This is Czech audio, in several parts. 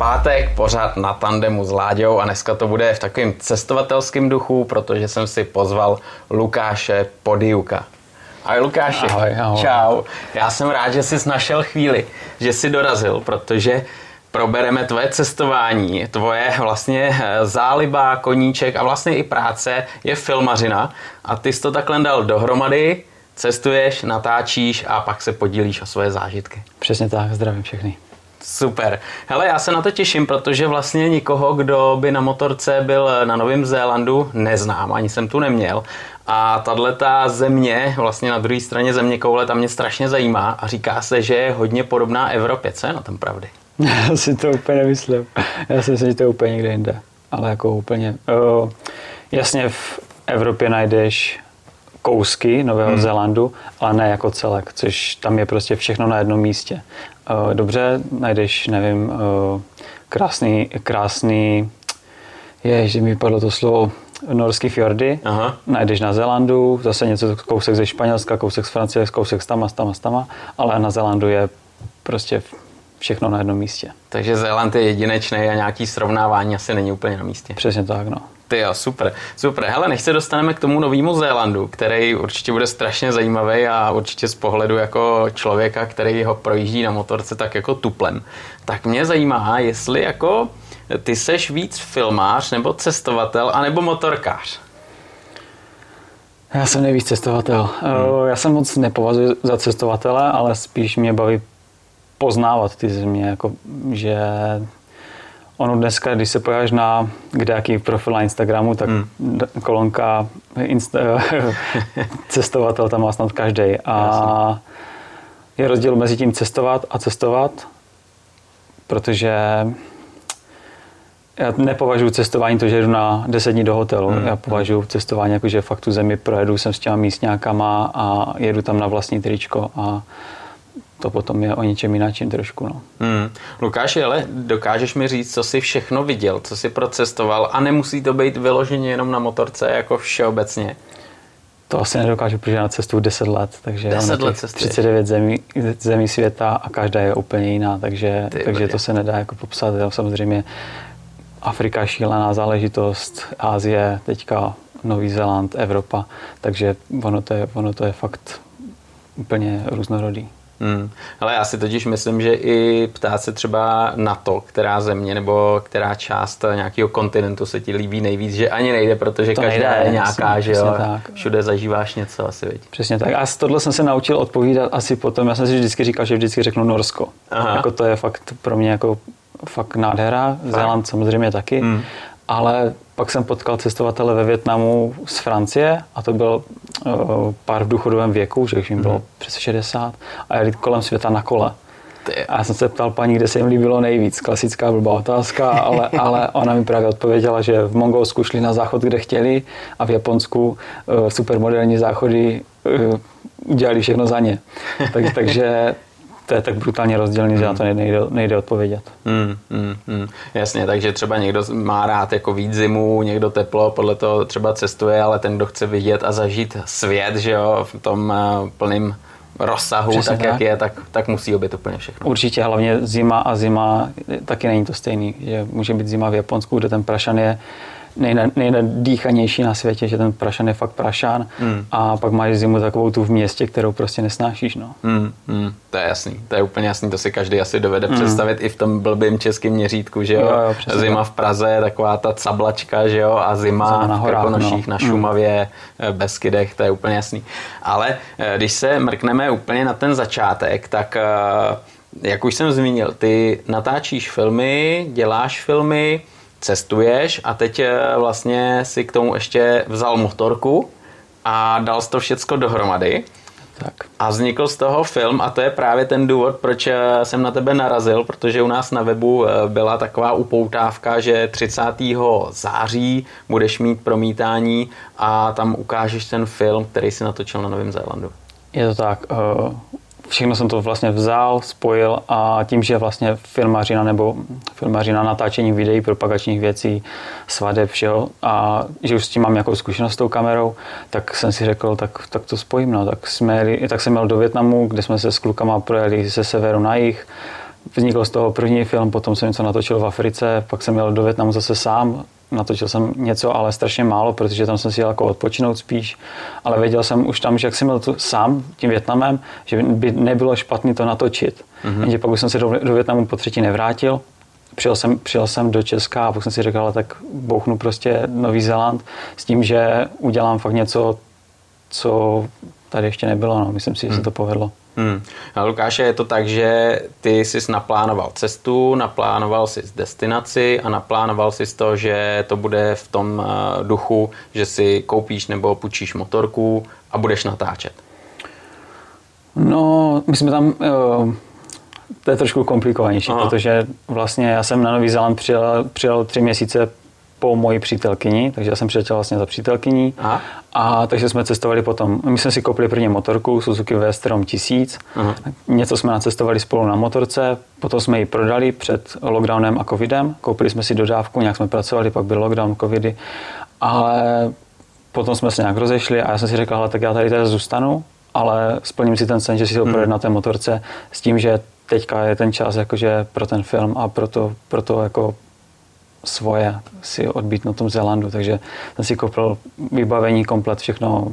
pátek, pořád na tandemu s Láďou a dneska to bude v takovém cestovatelském duchu, protože jsem si pozval Lukáše Podiuka. Ahoj Lukáši. Ahoj, ahoj. Čau. Já jsem rád, že jsi našel chvíli, že jsi dorazil, protože probereme tvoje cestování, tvoje vlastně eh, záliba, koníček a vlastně i práce je filmařina a ty jsi to takhle dal dohromady, cestuješ, natáčíš a pak se podílíš o svoje zážitky. Přesně tak, zdravím všechny. Super. Hele, já se na to těším, protože vlastně nikoho, kdo by na motorce byl na Novém Zélandu, neznám, ani jsem tu neměl. A tahle ta země, vlastně na druhé straně země koule, tam mě strašně zajímá a říká se, že je hodně podobná Evropě. Co je na tom pravdy? Já si to úplně nemyslím. Já si myslím, že to je úplně někde jinde. Ale jako úplně... Uh, jasně v Evropě najdeš kousky Nového hmm. Zélandu, ale ne jako celek, což tam je prostě všechno na jednom místě. Uh, dobře, najdeš, nevím, uh, krásný, krásný, je, že mi vypadlo to slovo, norský fjordy, Aha. najdeš na Zélandu, zase něco kousek ze Španělska, kousek z Francie, kousek z tama, z tama, z tama, ale na Zélandu je prostě všechno na jednom místě. Takže Zéland je jedinečný a nějaký srovnávání asi není úplně na místě. Přesně tak, no. Ty jo, super, super. Hele, než se dostaneme k tomu novému Zélandu, který určitě bude strašně zajímavý a určitě z pohledu jako člověka, který ho projíždí na motorce tak jako tuplem, tak mě zajímá, jestli jako ty seš víc filmář nebo cestovatel anebo motorkář. Já jsem nejvíc cestovatel. Hmm. Já jsem moc nepovažuji za cestovatele, ale spíš mě baví poznávat ty země, jako, že ono dneska, když se pojáš na kdejaký profil na Instagramu, tak hmm. kolonka insta, cestovatel tam má snad každý. A je rozdíl mezi tím cestovat a cestovat, protože já nepovažuji cestování to, že jdu na 10 dní do hotelu. Hmm. Já považuji cestování jako, že fakt tu zemi projedu, jsem s těma místňákama a jedu tam na vlastní tričko a to potom je o něčem jináčím trošku. No. Hmm. Lukáši, ale dokážeš mi říct, co jsi všechno viděl, co jsi procestoval a nemusí to být vyloženě jenom na motorce, jako všeobecně? To asi nedokážu, protože na cestu 10 let, takže 10 let 39 zemí, zemí světa a každá je úplně jiná, takže, takže to se nedá jako popsat. Jo. Samozřejmě Afrika šílená záležitost, Ázie, teďka Nový Zéland, Evropa, takže ono to je, ono to je fakt úplně různorodý. Hmm. Ale já si totiž myslím, že i ptát se třeba na to, která země nebo která část nějakého kontinentu se ti líbí nejvíc, že ani nejde, protože to každá nejde, je nějaká, jasný, že jo, tak. všude zažíváš něco asi, viď? Přesně tak. A tohle jsem se naučil odpovídat asi potom, já jsem si vždycky říkal, že vždycky řeknu Norsko. Aha. Jako to je fakt pro mě jako fakt nádhera, Zéland samozřejmě taky, hmm. ale pak jsem potkal cestovatele ve Větnamu z Francie a to byl uh, pár v důchodovém věku, že jim bylo mm. přes 60 a jeli kolem světa na kole. A já jsem se ptal paní, kde se jim líbilo nejvíc. Klasická blbá otázka, ale, ale ona mi právě odpověděla, že v Mongolsku šli na záchod, kde chtěli a v Japonsku uh, supermoderní záchody uh, udělali všechno za ně. Tak, takže to je tak brutálně rozdílný, že na to nejde, nejde odpovědět. Mm, mm, mm. Jasně, takže třeba někdo má rád jako víc zimu, někdo teplo, podle toho třeba cestuje, ale ten, kdo chce vidět a zažít svět, že jo, v tom uh, plným rozsahu, Přesně tak, tak jak je, tak, tak musí obět úplně všechno. Určitě, hlavně zima a zima taky není to stejný. Že může být zima v Japonsku, kde ten prašan je nejnadýchanější na světě, že ten prašan je fakt prašan mm. a pak máš zimu takovou tu v městě, kterou prostě nesnášíš. No. Mm, mm, to je jasný, to je úplně jasný, to si každý asi dovede mm. představit i v tom blbým českém měřítku, že jo, jo, jo zima v Praze taková ta cablačka, že jo, a zima, zima na v Krkonoších, no. na mm. Šumavě, mm. Beskydech, to je úplně jasný. Ale eh, když se mrkneme úplně na ten začátek, tak jak už jsem zmínil, ty natáčíš filmy, děláš filmy, cestuješ a teď eh, vlastně si k tomu ještě vzal motorku a dal to všecko dohromady. Tak. A vznikl z toho film a to je právě ten důvod, proč eh, jsem na tebe narazil, protože u nás na webu eh, byla taková upoutávka, že 30. září budeš mít promítání a tam ukážeš ten film, který si natočil na Novém Zélandu. Je to tak všechno jsem to vlastně vzal, spojil a tím, že vlastně filmařina nebo filmařina natáčení videí, propagačních věcí, svadeb, všeho a že už s tím mám nějakou zkušenost s tou kamerou, tak jsem si řekl, tak, tak to spojím. No. Tak, jsme, tak jsem měl do Větnamu, kde jsme se s klukama projeli ze severu na jih, Vznikl z toho první film, potom jsem něco natočil v Africe, pak jsem jel do Větnamu zase sám, natočil jsem něco, ale strašně málo, protože tam jsem si jel jako odpočinout spíš, ale věděl jsem už tam, že jak jsem byl tu sám tím Větnamem, že by nebylo špatný to natočit. Mm-hmm. Jenže pak už jsem se do, do Větnamu po třetí nevrátil, přijel jsem, přijel jsem do Česka a pak jsem si říkal, tak bouchnu prostě Nový Zéland s tím, že udělám fakt něco, co tady ještě nebylo. No. Myslím si, že se hmm. to povedlo. Hmm. A Lukáše, je to tak, že ty jsi naplánoval cestu, naplánoval jsi destinaci a naplánoval jsi to, že to bude v tom eh, duchu, že si koupíš nebo půjčíš motorku a budeš natáčet. No, my jsme tam, uh, to je trošku komplikovanější, Aha. protože vlastně já jsem na Nový Zéland přijel, přijel tři měsíce po mojí přítelkyni, takže já jsem přiletěl vlastně za přítelkyní. Aha. A takže jsme cestovali potom. My jsme si koupili první motorku Suzuki V-Strom 1000. Aha. Něco jsme nacestovali spolu na motorce, potom jsme ji prodali před lockdownem a covidem. Koupili jsme si dodávku, nějak jsme pracovali, pak byl lockdown, covidy. Ale potom jsme se nějak rozešli a já jsem si řekl, tak já tady teda zůstanu, ale splním si ten sen, že si to hmm. na té motorce s tím, že teďka je ten čas jakože pro ten film a pro to, pro to jako svoje si odbít na tom Zélandu, takže jsem si koupil vybavení komplet, všechno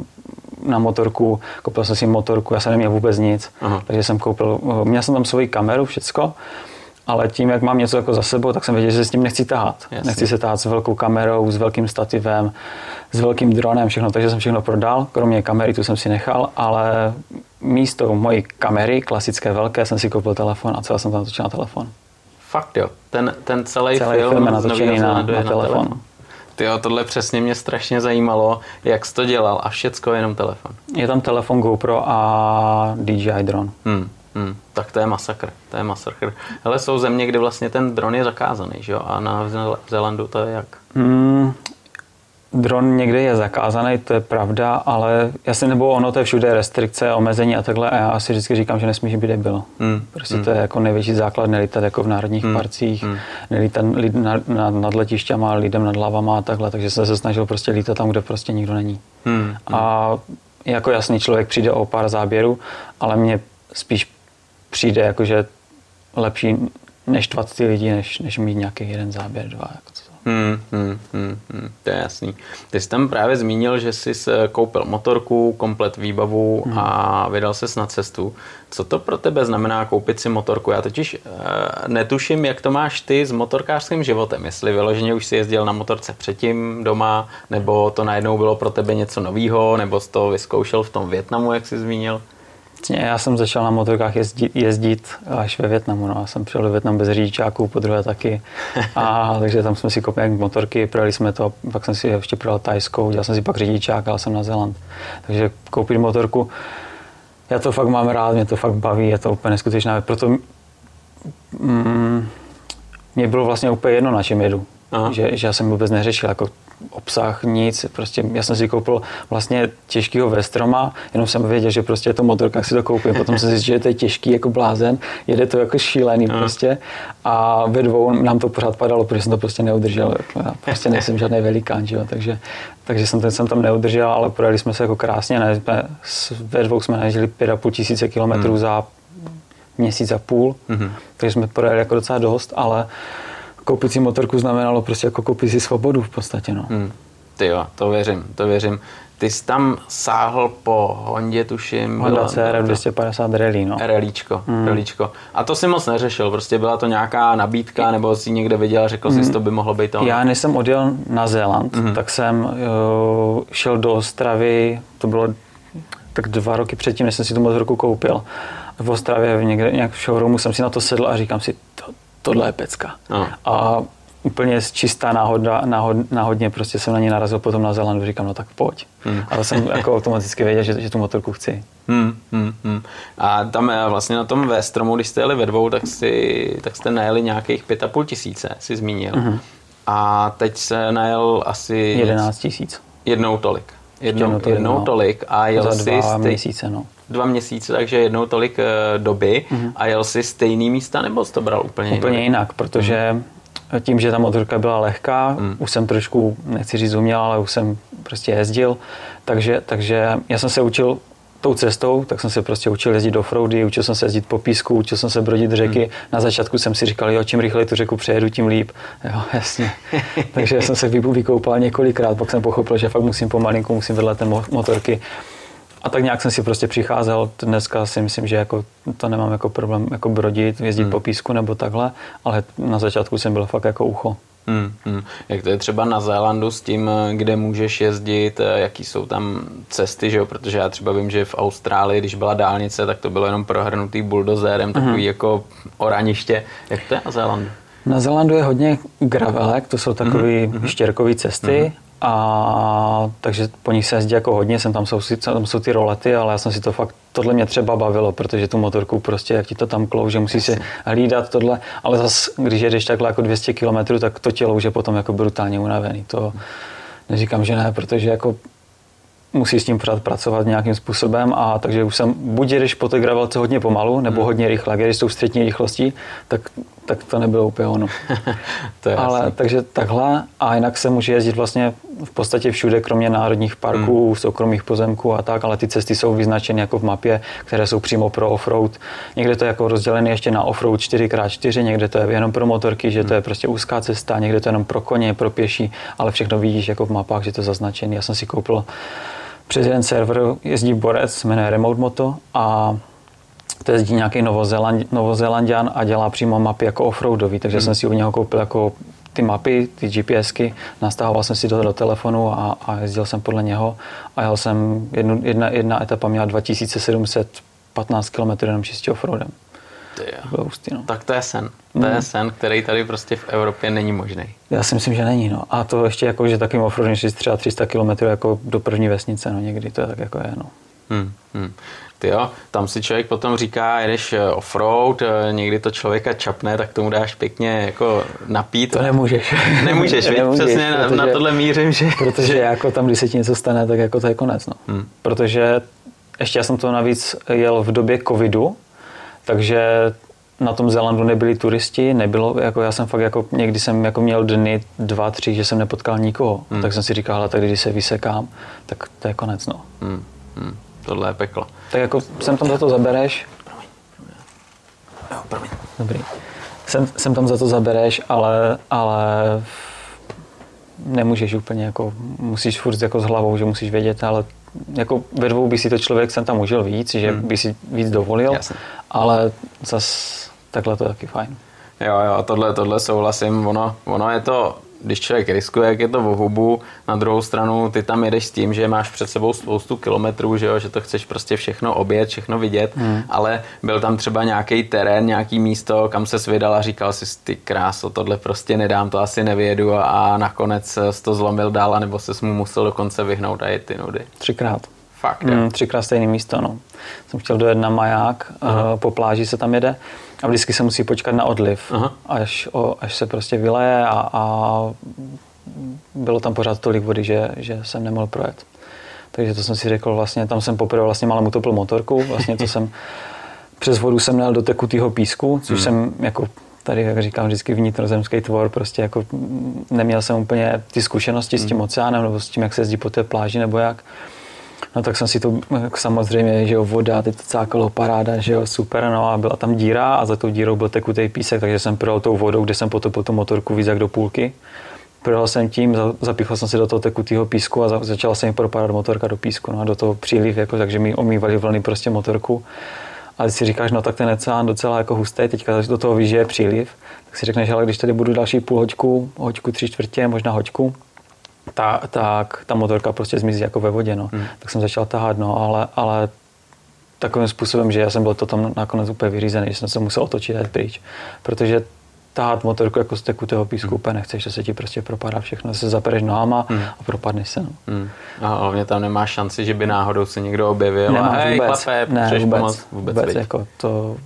na motorku, koupil jsem si motorku, já jsem neměl vůbec nic, Aha. takže jsem koupil, měl jsem tam svoji kameru, všecko, ale tím, jak mám něco jako za sebou, tak jsem věděl, že se s tím nechci tahat. Jasně. Nechci se tahat s velkou kamerou, s velkým stativem, s velkým dronem, všechno, takže jsem všechno prodal, kromě kamery, tu jsem si nechal, ale místo mojí kamery, klasické velké, jsem si koupil telefon a celé jsem tam točil na telefon. Fakt jo, ten, ten celý, celý film, film je natočený na, na, na telefon. Ty jo, tohle přesně mě strašně zajímalo, jak jsi to dělal a všecko jenom telefon. Je tam telefon GoPro a DJI dron. Hmm, hmm, tak to je masakr, to je masakr. Ale jsou země, kde vlastně ten dron je zakázaný, že jo? A na Zélandu to je jak? Hmm, Dron někde je zakázaný, to je pravda, ale já si nebo ono to je všude restrikce, omezení a takhle a já si vždycky říkám, že nesmíš být debil. Hmm. Prostě hmm. to je jako největší základ nelítat jako v národních hmm. parcích, hmm. nelítat lid, na, na, nad letištěma, lidem nad hlavama a takhle, takže jsem se snažil prostě lítat tam, kde prostě nikdo není. Hmm. A jako jasný člověk přijde o pár záběrů, ale mně spíš přijde jakože lepší než ty lidi, než, než mít nějaký jeden záběr, dva. Jako Hmm, hmm, hmm, hmm, to je jasný. Ty jsi tam právě zmínil, že jsi koupil motorku, komplet výbavu hmm. a vydal ses na cestu. Co to pro tebe znamená koupit si motorku? Já totiž e, netuším, jak to máš ty s motorkářským životem. Jestli vyloženě už si jezdil na motorce předtím doma, nebo to najednou bylo pro tebe něco novýho, nebo jsi to vyzkoušel v tom Větnamu, jak jsi zmínil? Já jsem začal na motorkách jezdit, jezdit až ve Větnamu. No. Já jsem přijel do Větnamu bez řidičáků, po druhé taky. A, takže tam jsme si koupili motorky, projeli jsme to, pak jsem si ještě projel tajskou, dělal jsem si pak řidičák, ale jsem na Zeland. Takže koupit motorku, já to fakt mám rád, mě to fakt baví, je to úplně neskutečná. Proto mm, mě bylo vlastně úplně jedno, na čem jedu. Že, že já jsem vůbec neřešil, jako obsah, nic, prostě já jsem si koupil vlastně těžkýho Vestroma, jenom jsem věděl, že prostě je to motorka, si to koupím, potom jsem zjistil, že to je těžký jako blázen, jede to jako šílený Aha. prostě a ve dvou nám to pořád padalo, protože jsem to prostě neudržel, já prostě nejsem žádný velikán, že jo? Takže, takže jsem, ten, jsem tam neudržel, ale projeli jsme se jako krásně, ne, jsme, ve dvou jsme najezdili 5,5 tisíce kilometrů hmm. za měsíc a půl, hmm. takže jsme projeli jako docela dost, ale koupit si motorku znamenalo prostě jako koupit si svobodu v podstatě. No. Hmm. Ty jo, to věřím, to věřím. Ty jsi tam sáhl po Hondě, tuším. Honda CR 250 Rally, no. Rallíčko, hmm. rallíčko. A to si moc neřešil, prostě byla to nějaká nabídka, nebo si někde viděl a řekl hmm. si, to by mohlo být to. Já než jsem odjel na Zéland, hmm. tak jsem uh, šel do Ostravy, to bylo tak dva roky předtím, než jsem si tu motorku koupil. V Ostravě v někde, nějak v showroomu jsem si na to sedl a říkám si, to, tohle je pecka. No. A úplně čistá náhoda, náhod, náhodně prostě jsem na ní narazil potom na Zelandu, říkám, no tak pojď. Hmm. Ale jsem jako automaticky věděl, že, že tu motorku chci. Hmm, hmm, hmm. A tam eh, vlastně na tom ve stromu, když jste jeli ve dvou, tak, si, tak jste najeli nějakých pět a půl tisíce, si zmínil. Hmm. A teď se najel asi... 11 tisíc. Jednou tolik. Jednou, jednou, jednou no. tolik a jel Za dva si měsíce, no dva měsíce, takže jednou tolik uh, doby mm-hmm. a jel si stejný místa nebo jsi to bral úplně jinak? Úplně jinak, protože mm. tím, že ta motorka byla lehká, mm. už jsem trošku, nechci říct uměl, ale už jsem prostě jezdil, takže, takže já jsem se učil tou cestou, tak jsem se prostě učil jezdit do Froudy, učil jsem se jezdit po písku, učil jsem se brodit řeky. Hmm. Na začátku jsem si říkal, jo, čím rychleji tu řeku přejedu, tím líp. Jo, jasně. Takže jsem se vykoupal několikrát, pak jsem pochopil, že fakt musím pomalinku, musím vedle té motorky. A tak nějak jsem si prostě přicházel. Dneska si myslím, že jako to nemám jako problém jako brodit, jezdit hmm. po písku nebo takhle, ale na začátku jsem byl fakt jako ucho. Hmm, hmm. Jak to je třeba na Zélandu s tím, kde můžeš jezdit, jaký jsou tam cesty, že jo? protože já třeba vím, že v Austrálii, když byla dálnice, tak to bylo jenom prohrnutý buldozérem, takový hmm. jako oraniště. Jak to je na Zélandu? Na Zélandu je hodně gravelek, to jsou takové mm-hmm. štěrkové cesty mm-hmm. A takže po nich se jezdí jako hodně, sem tam jsou, tam jsou ty rolety, ale já jsem si to fakt, tohle mě třeba bavilo, protože tu motorku prostě, jak ti to tam klouže, musí si hlídat tohle, ale zase, když jedeš takhle jako 200 km, tak to tělo už je potom jako brutálně unavený. To neříkám, že ne, protože jako musí s tím pořád pracovat nějakým způsobem a takže už jsem, buď jedeš po té gravelce hodně pomalu, nebo hmm. hodně rychle. Když tou střední rychlostí, tak, tak to nebylo úplně ono. to je Ale jasný. takže takhle a jinak se může jezdit vlastně v podstatě všude, kromě národních parků, hmm. soukromých pozemků a tak, ale ty cesty jsou vyznačeny jako v mapě, které jsou přímo pro offroad. Někde to je jako rozdělené ještě na offroad 4x4, někde to je jenom pro motorky, že to je hmm. prostě úzká cesta, někde to je jenom pro koně, pro pěší, ale všechno vidíš jako v mapách, že to je zaznačené. Já jsem si koupil přes jeden server jezdí borec, jmenuje Remote Moto a to jezdí nějaký Novozéland, Novozélandian a dělá přímo mapy jako offroadový, takže hmm. jsem si u něho koupil jako ty mapy, ty GPSky, nastahoval jsem si to do telefonu a, a jezdil jsem podle něho a jel jsem, jednu, jedna, jedna etapa měla 2715 km jenom čistě offroadem. Bylo hustý, no. Tak to je sen. To je hmm. sen, který tady prostě v Evropě není možný. Já si myslím, že není. No. A to ještě jako, že takým offroadem si třeba 300 km jako do první vesnice, no někdy to je tak jako je. No. Hmm, hmm. Ty jo, tam si člověk potom říká, jedeš eh, offroad, eh, někdy to člověka čapne, tak tomu dáš pěkně jako napít. To nemůžeš. Nemůžeš, nemůžeš přesně protože, na, na tohle mířím, že... Protože jako tam, když se ti něco stane, tak jako to je konec, no. Hmm. Protože ještě já jsem to navíc jel v době covidu, takže na tom Zélandu nebyli turisti, nebylo, jako já jsem fakt jako, někdy jsem jako měl dny, dva, tři, že jsem nepotkal nikoho. Hmm. Tak jsem si říkal, ale tak když se vysekám, tak to je konec, no. Hmm. Hmm. Tohle je peklo. Tak jako sem tam za to zabereš. Promiň. Jo, promiň. Dobrý. Sem, sem tam za to zabereš, ale, ale nemůžeš úplně jako, musíš furt jako s hlavou, že musíš vědět, ale jako ve dvou by si to člověk sem tam užil víc, že hmm. by si víc dovolil, Jasně. ale zas takhle to je taky fajn. Jo, jo, tohle, tohle souhlasím, ono, ono je to když člověk riskuje, jak je to v hubu, na druhou stranu ty tam jedeš s tím, že máš před sebou spoustu kilometrů, že, jo, že to chceš prostě všechno obět, všechno vidět, hmm. ale byl tam třeba nějaký terén, nějaký místo, kam se vydal a říkal si, ty kráso, tohle prostě nedám, to asi nevědu a, a nakonec to zlomil dál, anebo se mu musel dokonce vyhnout a jet ty nudy. Třikrát. Fakt, hmm, třikrát stejné místo, no. Jsem chtěl dojet na maják, Aha. Eh, po pláži se tam jede a vždycky se musí počkat na odliv, Aha. až, o, až se prostě vyleje a, a bylo tam pořád tolik vody, že, že jsem nemohl projet. Takže to jsem si řekl vlastně, tam jsem poprvé vlastně malem utopil motorku, vlastně to jsem přes vodu jsem měl do tekutého písku, což hmm. jsem jako tady, jak říkám, vždycky vnitrozemský tvor, prostě jako neměl jsem úplně ty zkušenosti hmm. s tím hmm. oceánem nebo s tím, jak se jezdí po té pláži nebo jak. No tak jsem si to samozřejmě, že jo, voda, teď to cákalo paráda, že jo, super, no a byla tam díra a za tou dírou byl tekutý písek, takže jsem projel tou vodou, kde jsem potom tu motorku víc jak do půlky. Projel jsem tím, zapíchl jsem si do toho tekutého písku a začala se mi propadat motorka do písku, no a do toho příliv, jako, takže mi omývali vlny prostě motorku. A si říkáš, no tak ten oceán docela jako hustý, teďka do toho víš, že je příliv, tak si řekneš, ale když tady budu další půl hoďku, hoďku, tři čtvrtě, možná hoďku, ta, tak ta motorka prostě zmizí jako ve vodě, no. Hmm. Tak jsem začal tahat, no, ale, ale takovým způsobem, že já jsem byl to tam nakonec úplně vyřízený, že jsem se musel otočit a pryč. Protože tahat motorku jako z tekutého písku hmm. úplně nechceš, že se ti prostě propadá všechno, se zapereš nohama hmm. a propadneš se. No. Hmm. A hlavně tam nemáš šanci, že by náhodou se někdo objevil Nemáš a hej, vůbec, chlape, ne, vůbec, pomoct, vůbec, vůbec jako to,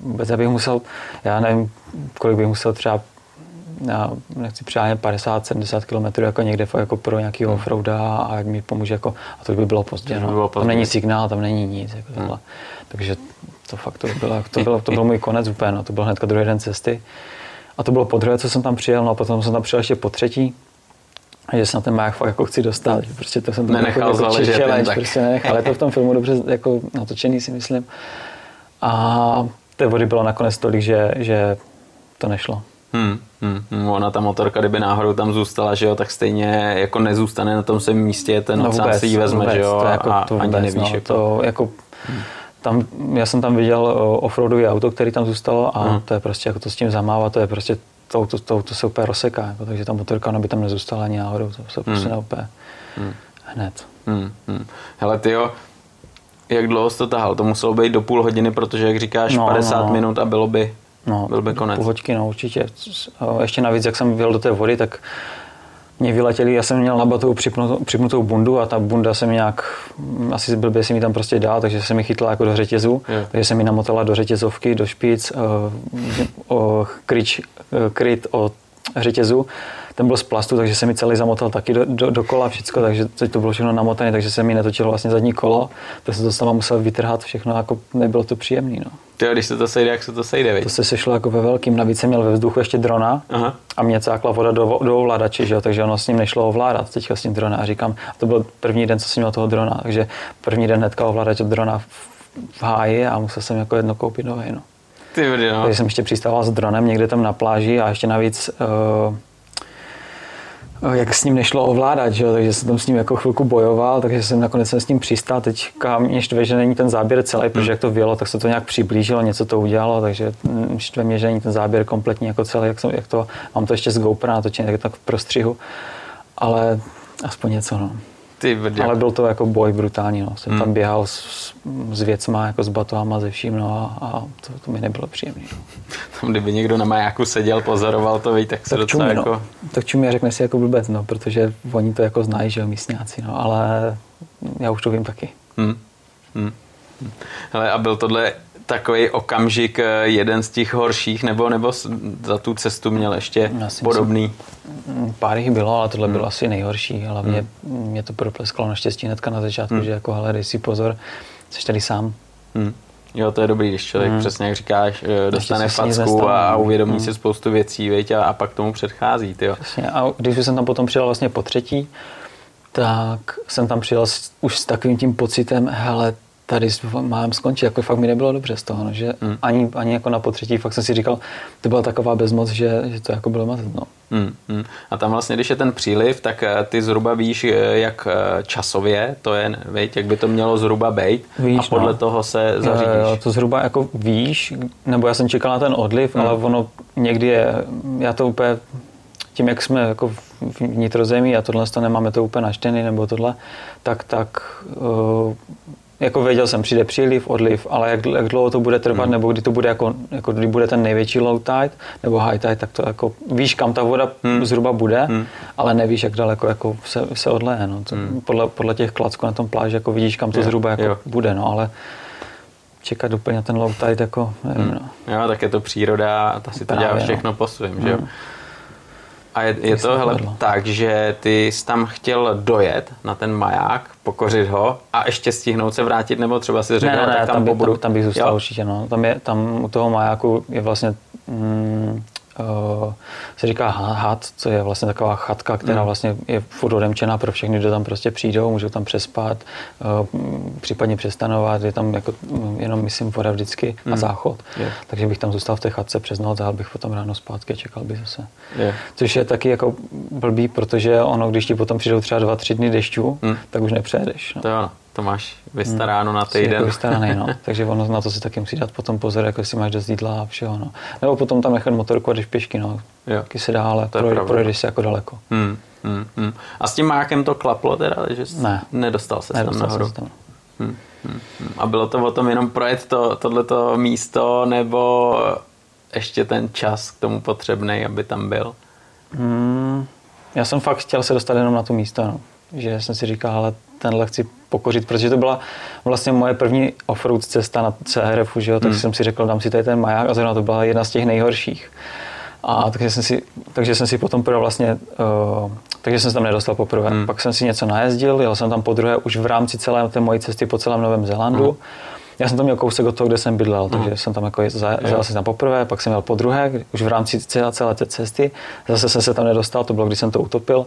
vůbec já bych musel, já nevím, kolik bych musel třeba já nechci přáně 50-70 km jako někde jako pro nějaký hmm. offroada a jak mi pomůže jako, a to by bylo pozdě, no. bylo pozdě. tam není signál, tam není nic, jako hmm. takže to fakt to bylo, to bylo, to byl můj konec úplně, no. to byl hnedka druhý den cesty a to bylo po druhé, co jsem tam přijel, no a potom jsem tam přijel ještě po třetí, že se na ten maják fakt jako chci dostat. Že prostě to jsem to nenechal jako záležet, challenge, tak. prostě nenechal. Je to v tom filmu dobře jako natočený, si myslím. A té vody bylo nakonec tolik, že, že to nešlo. Hmm, hmm, hmm, ona ta motorka, kdyby náhodou tam zůstala, že jo, tak stejně jako nezůstane na tom svém místě, ten no vůbec, si ji vezme, vůbec, že jo, to jako, a to vůbec, ani nevíš. No, jako. To jako, hmm. tam, já jsem tam viděl offroadové auto, který tam zůstalo a hmm. to je prostě jako to s tím zamává, to je prostě to, to, to, to se úplně rozseká, jako, takže ta motorka ona by tam nezůstala ani náhodou, to se prostě hmm. úplně hmm. hned. Hmm. Hmm. Hele, ty jo, jak dlouho jsi to tahal? To muselo být do půl hodiny, protože jak říkáš no, 50 no, no. minut a bylo by No, byl by konec. Hoďky, no určitě. Ještě navíc, jak jsem vyjel do té vody, tak mě vyletěli, já jsem měl na batu připnutou, připnutou bundu a ta bunda se mi nějak, asi blbě si mi tam prostě dál, takže se mi chytla jako do řetězu, je. takže se mi namotala do řetězovky, do špic, o, o kryč, kryt o řetězu ten byl z plastu, takže se mi celý zamotal taky do, do, do kola všechno, takže to bylo všechno namotané, takže se mi netočilo vlastně zadní kolo, tak jsem to sama musel vytrhat všechno, jako nebylo to příjemné. No. Ty, když se to sejde, jak se to sejde, viď? To se sešlo jako ve velkým, navíc jsem měl ve vzduchu ještě drona Aha. a mě cákla voda do, do ovladače, že jo? takže ono s ním nešlo ovládat teďka s tím drona a říkám, to byl první den, co jsem měl toho drona, takže první den hnedka ovládač od drona v, v háji a musel jsem jako jedno koupit nový. No. Ty, no. Takže jsem ještě přistával s dronem někde tam na pláži a ještě navíc uh, jak s ním nešlo ovládat, že takže jsem tam s ním jako chvilku bojoval, takže jsem nakonec jsem s ním přistál. Teďka mě štve, že není ten záběr celý, protože jak to vělo, tak se to nějak přiblížilo, něco to udělalo, takže štve mě, že není ten záběr kompletní jako celý, jak, jsem, jak to, mám to ještě z GoPro natočené, tak tak v prostřihu, ale aspoň něco, no. Ty Ale byl to jako boj brutální, no. Jsem hmm. tam běhal s, s věcma, jako s batohama, ze vším, no a, a to, to mi nebylo příjemné. No. Tam kdyby někdo na majáku seděl, pozoroval to, víš, tak se tak docela čumí, no. jako... No. Tak čumí a řekne si jako blbec, no, protože oni to jako znají, že jo, místňáci, no, ale já už to vím taky. Hmm. Hmm. Hele, a byl tohle takový okamžik eh, jeden z těch horších, nebo, nebo za tu cestu měl ještě podobný? Myslím, pár jich bylo, ale tohle hmm. bylo asi nejhorší. Hlavně hmm. mě to proplesklo naštěstí hnedka na začátku, hmm. že jako hele, dej si pozor, jsi tady sám. Hmm. Jo, to je dobrý, když člověk hmm. přesně jak říkáš, eh, dostane facku a uvědomí hmm. si spoustu věcí, veď, a, a pak tomu předchází. Tyjo. Přesně. A když jsem tam potom přijel vlastně po třetí, tak jsem tam přijel s, už s takovým tím pocitem, hele, tady mám skončit, jako fakt mi nebylo dobře z toho, no, že mm. ani, ani jako na potřetí, fakt jsem si říkal, to byla taková bezmoc, že, že to jako bylo mazet, no. Mm, mm. A tam vlastně, když je ten příliv, tak eh, ty zhruba víš, eh, jak eh, časově to je, víš, jak by to mělo zhruba být víš, a podle no. toho se zařídíš. Jo, jo, to zhruba jako víš, nebo já jsem čekal na ten odliv, mm. ale ono někdy je, já to úplně tím, jak jsme jako v vnitrozemí a tohle to nemáme to úplně naštěný nebo tohle, tak, tak uh, jako věděl jsem, přijde příliv, odliv, ale jak, jak dlouho to bude trvat, hmm. nebo kdy to bude jako, jako, kdy bude ten největší low tide nebo high tide, tak to jako víš, kam ta voda hmm. zhruba bude, hmm. ale nevíš, jak daleko jako se, se odleje. No. To, hmm. podle, podle těch klacků na tom pláži jako vidíš, kam to jo. zhruba jako jo. bude, no, ale čekat úplně na ten low tide, jako nevím, hmm. no. Jo, tak je to příroda a ta si to dělá všechno no. po svém, že jo? A je, je to hele, tak, že ty jsi tam chtěl dojet na ten maják, pokořit ho a ještě stihnout se vrátit, nebo třeba si řekl, ne, ne, tak tam, tam, by, tam, tam bych zůstal jo? určitě. No. Tam, je, tam u toho majáku je vlastně mm, se říká had, co je vlastně taková chatka, která mm. vlastně je furt odemčená pro všechny, kdo tam prostě přijdou, můžou tam přespat, uh, případně přestanovat, je tam jako mm, jenom, myslím, voda vždycky a záchod. Yeah. Takže bych tam zůstal v té chatce přes noc a bych potom ráno zpátky a čekal bych zase. Yeah. Což je taky jako blbý, protože ono, když ti potom přijdou třeba dva, tři dny dešťů, mm. tak už nepřejedeš. No. To to máš vystaráno hmm. na týden. Jako vystaraný, no. Takže ono na to si taky musí dát potom pozor, jako jestli máš dost jídla a všeho, no. Nebo potom tam nechat motorku a jdeš pěšky, no. Jo. Taky se dá, ale projde, projdeš si jako daleko. Hmm. Hmm. Hmm. A s tím mákem to klaplo teda, že jsi ne. nedostal se nedostal tam nahoru? Se tam. Hmm. Hmm. A bylo to o tom jenom projet to, tohleto místo, nebo ještě ten čas k tomu potřebný, aby tam byl? Hmm. Já jsem fakt chtěl se dostat jenom na to místo, no. Že jsem si říkal, ale tenhle chci pokořit, protože to byla vlastně moje první offroad cesta na CRF, že jo? takže hmm. jsem si řekl, dám si tady ten maják a zrovna to byla jedna z těch nejhorších. A takže jsem si, takže jsem si potom pro vlastně, uh, takže jsem se tam nedostal poprvé. Hmm. Pak jsem si něco najezdil, jel jsem tam po druhé už v rámci celé té mojí cesty po celém Novém Zélandu. Hmm. Já jsem tam měl kousek od toho, kde jsem bydlel, takže mm. jsem tam jako zajel jsem tam poprvé, pak jsem měl po druhé, už v rámci celé, celé té cesty. Zase jsem se tam nedostal, to bylo, když jsem to utopil.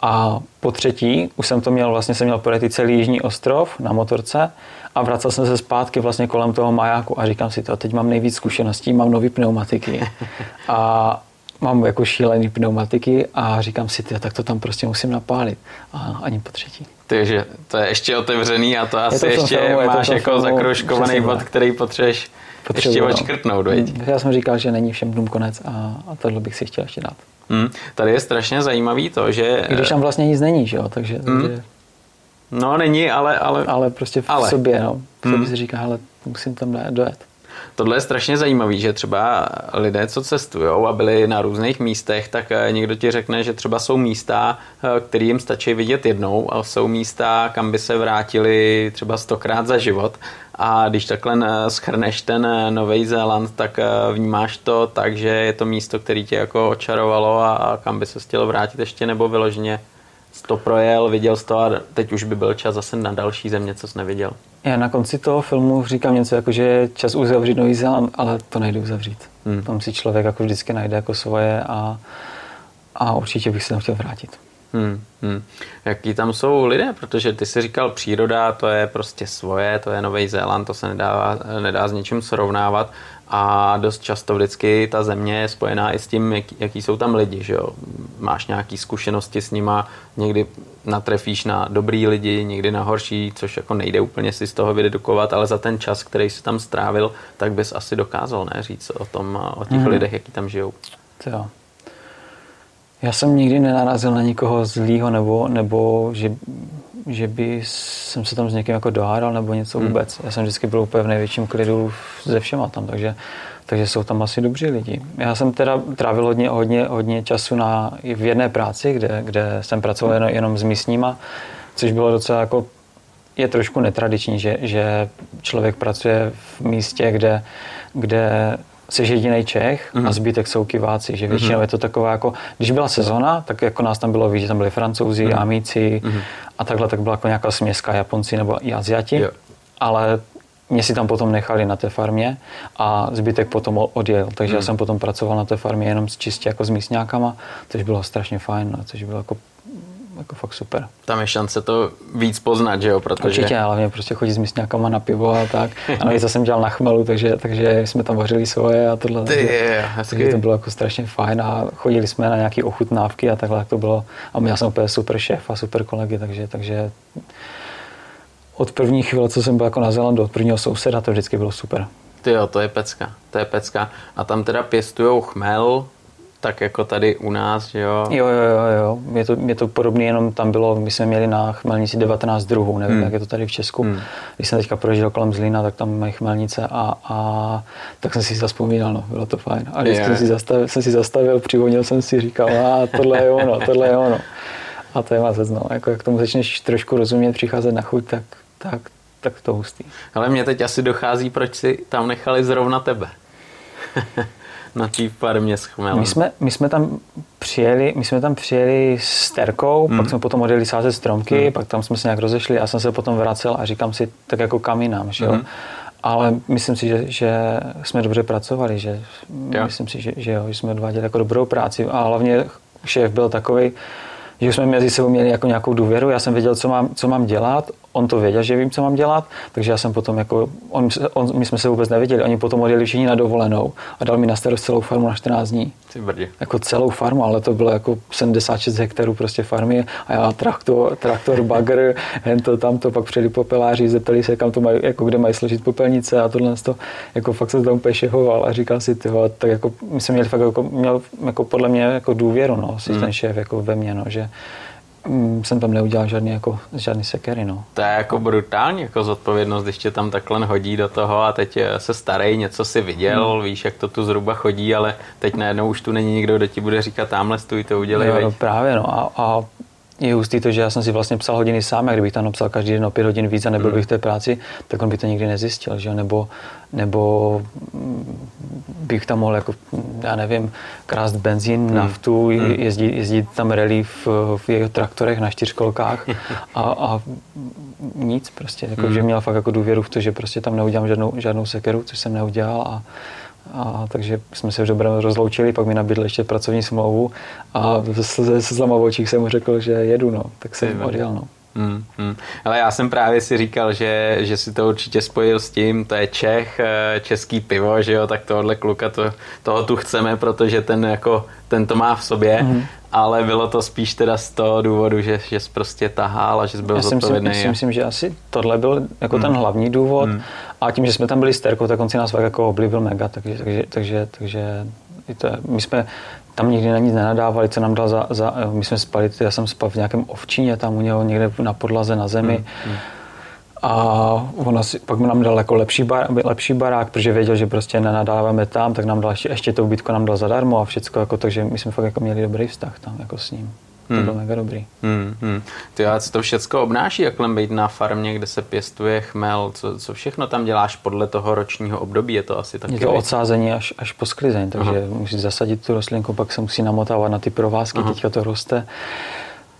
A po třetí už jsem to měl, vlastně jsem měl projet celý Jižní ostrov na motorce a vracel jsem se zpátky vlastně kolem toho majáku a říkám si to, teď mám nejvíc zkušeností, mám nový pneumatiky. A mám jako šílený pneumatiky a říkám si, tak to tam prostě musím napálit. A ani po třetí. Takže to je ještě otevřený a to asi to ještě filmu, máš to jako zakroužkovaný bod, který potřebuješ ještě očkrtnout, mm, Já jsem říkal, že není všem dům konec a, a tohle bych si chtěl ještě dát. Hmm. Tady je strašně zajímavý to, že... I když tam vlastně nic není, že jo, takže... Hmm. takže... No není, ale... Ale, ale prostě v ale. sobě, no. V sobě hmm. si říká, hele, musím tam dojet. Tohle je strašně zajímavý, že třeba lidé, co cestují a byli na různých místech, tak eh, někdo ti řekne, že třeba jsou místa, eh, které jim stačí vidět jednou a jsou místa, kam by se vrátili třeba stokrát za život. A když takhle eh, schrneš ten Nový Zéland, tak vnímáš to tak, že je to místo, které tě jako očarovalo a kam by se chtěl vrátit ještě nebo vyloženě to projel, viděl jsi to a teď už by byl čas zase na další země, co jsi neviděl. Já na konci toho filmu říkám něco jako, že je čas uzavřít Nový Zéland, ale to nejde uzavřít. Hmm. Tam si člověk jako vždycky najde jako svoje a, a určitě bych se tam chtěl vrátit. Hmm, hmm. Jaký tam jsou lidé? Protože ty jsi říkal, příroda, to je prostě svoje, to je Nový Zéland, to se nedá, nedá s ničím srovnávat a dost často vždycky ta země je spojená i s tím, jak, jaký jsou tam lidi, že jo. Máš nějaký zkušenosti s nima, někdy natrefíš na dobrý lidi, někdy na horší, což jako nejde úplně si z toho vydedukovat, ale za ten čas, který jsi tam strávil, tak bys asi dokázal, ne, říct o tom, o těch hmm. lidech, jaký tam žijou. Jo. Já jsem nikdy nenarazil na nikoho zlýho, nebo, nebo že, že by jsem se tam s někým jako dohádal nebo něco hmm. vůbec. Já jsem vždycky byl úplně v největším klidu ze všema tam, takže, takže jsou tam asi dobří lidi. Já jsem teda trávil hodně, hodně, hodně času na, v jedné práci, kde, kde jsem pracoval jenom, jenom s místníma, což bylo docela jako je trošku netradiční, že, že člověk pracuje v místě, kde, kde jsi jediný Čech mm. a mhm. zbytek jsou kiváci, že většinou mm. je to taková jako, když byla sezona, tak jako nás tam bylo víc, že tam byli francouzi, mm. amíci mm. a takhle tak byla jako nějaká směska Japonci nebo i Aziati, jo. ale mě si tam potom nechali na té farmě a zbytek potom odjel. Takže mm. já mhm. jsem potom pracoval na té farmě jenom čistě jako s místňákama, což bylo strašně fajn, no, což bylo jako jako fakt super. Tam je šance to víc poznat, že jo? Protože... Určitě, ale mě prostě chodit s místňákama na pivo a tak. A navíc jsem dělal na chmelu, takže, takže jsme tam vařili svoje a tohle. Ty, takže, takže to bylo jako strašně fajn a chodili jsme na nějaké ochutnávky a takhle to bylo. A já jsem úplně super šéf a super kolegy, takže, takže od první chvíle, co jsem byl jako na Zelandu, od prvního souseda, to vždycky bylo super. Ty jo, to je pecka, to je pecka. A tam teda pěstujou chmel, tak jako tady u nás, že jo? Jo, jo, jo, jo. Je to, je to podobné, jenom tam bylo, my jsme měli na chmelnici 19 druhů, nevím, hmm. jak je to tady v Česku. Hmm. Když jsem teďka prožil kolem Zlína, tak tam mají chmelnice a, a tak jsem si zaspomínal, no, bylo to fajn. A když jsem si, zastavil, jsem si zastavil, přivonil jsem si, říkal, a tohle je ono, tohle je ono. A to je mazec, no. Jako, jak tomu začneš trošku rozumět, přicházet na chuť, tak, tak, tak to hustý. Ale mě teď asi dochází, proč si tam nechali zrovna tebe. na té farmě s chmelem. My jsme, my jsme tam přijeli, my jsme tam přijeli s Terkou, hmm. pak jsme potom odjeli sázet stromky, hmm. pak tam jsme se nějak rozešli a jsem se potom vracel a říkám si, tak jako kam jinam, že jo. Hmm. Ale myslím si, že, že jsme dobře pracovali, že jo. myslím si, že, že jo, že jsme odváděli jako dobrou práci a hlavně šéf byl takový, že jsme mezi sebou měli jako nějakou důvěru, já jsem věděl, co mám, co mám dělat, on to věděl, že vím, co mám dělat, takže já jsem potom jako, on, on, my jsme se vůbec nevěděli, oni potom odjeli všichni na dovolenou a dal mi na starost celou farmu na 14 dní. Ty brdě. Jako celou farmu, ale to bylo jako 76 hektarů prostě farmy a já traktor, traktor bagr, hento, tamto, pak přijeli popeláři, zeptali se, kam to mají, jako kde mají složit popelnice a tohle to, jako fakt se tam pešehoval a říkal si, tyho, tak jako my jsme měli fakt jako, měl jako podle mě jako důvěru, no, si hmm. ten šéf jako ve mně, no, že Mm, jsem tam neudělal žádný, jako, žádný sekery. No. To je jako brutální jako zodpovědnost, když tě tam takhle hodí do toho a teď eh, se starej, něco si viděl, hmm. víš, jak to tu zhruba chodí, ale teď najednou už tu není nikdo, kdo ti bude říkat, tamhle stůj, to udělej. Jo, no, právě, no. A, a je hustý to, že já jsem si vlastně psal hodiny sám a kdybych tam napsal každý den o pět hodin víc a nebyl mm. bych v té práci, tak on by to nikdy nezjistil, že? Nebo, nebo bych tam mohl, jako, já nevím, krást benzín, mm. naftu. Jezdit, jezdit tam rally v, v jeho traktorech na čtyřkolkách a, a nic prostě, jako, mm. že měl fakt jako důvěru v to, že prostě tam neudělám žádnou, žádnou sekeru, což jsem neudělal a, a takže jsme se v dobrém rozloučili, pak mi nabídl ještě pracovní smlouvu a se, se zlama v očích jsem mu řekl, že jedu, no. Tak jsem odjel, no. Hmm, hmm. Ale já jsem právě si říkal, že, že si to určitě spojil s tím, to je Čech, eh, český pivo, že jo, tak tohle kluka, to, toho tu chceme, protože ten jako, ten to má v sobě, hmm. ale bylo to spíš teda z toho důvodu, že, že jsi prostě tahal a že jsi byl já zodpovědný. Já si myslím, že asi tohle byl jako hmm. ten hlavní důvod hmm. a tím, že jsme tam byli s Terkou, tak on si nás fakt jako oblíbil mega, takže, takže, takže, takže to je, my jsme tam nikdy na nic nenadávali, co nám dal za, za my jsme spali, já jsem spal v nějakém ovčině, tam u něho někde na podlaze na zemi. Hmm, hmm. A on asi, pak nám dal jako lepší, bar, lepší barák, protože věděl, že prostě nenadáváme tam, tak nám dal ještě, ještě to ubytko nám dal zadarmo a všechno, jako, takže my jsme fakt jako měli dobrý vztah tam jako s ním. Hmm. To bylo mega dobrý. Hmm, hmm. Ty, a co to všechno obnáší, jakhle být na farmě, kde se pěstuje chmel? Co, co všechno tam děláš podle toho ročního období? Je to asi taky... Je to odsázení až, až po sklizeň, takže Aha. musíš zasadit tu rostlinku, pak se musí namotávat na ty provázky, Aha. teďka to roste.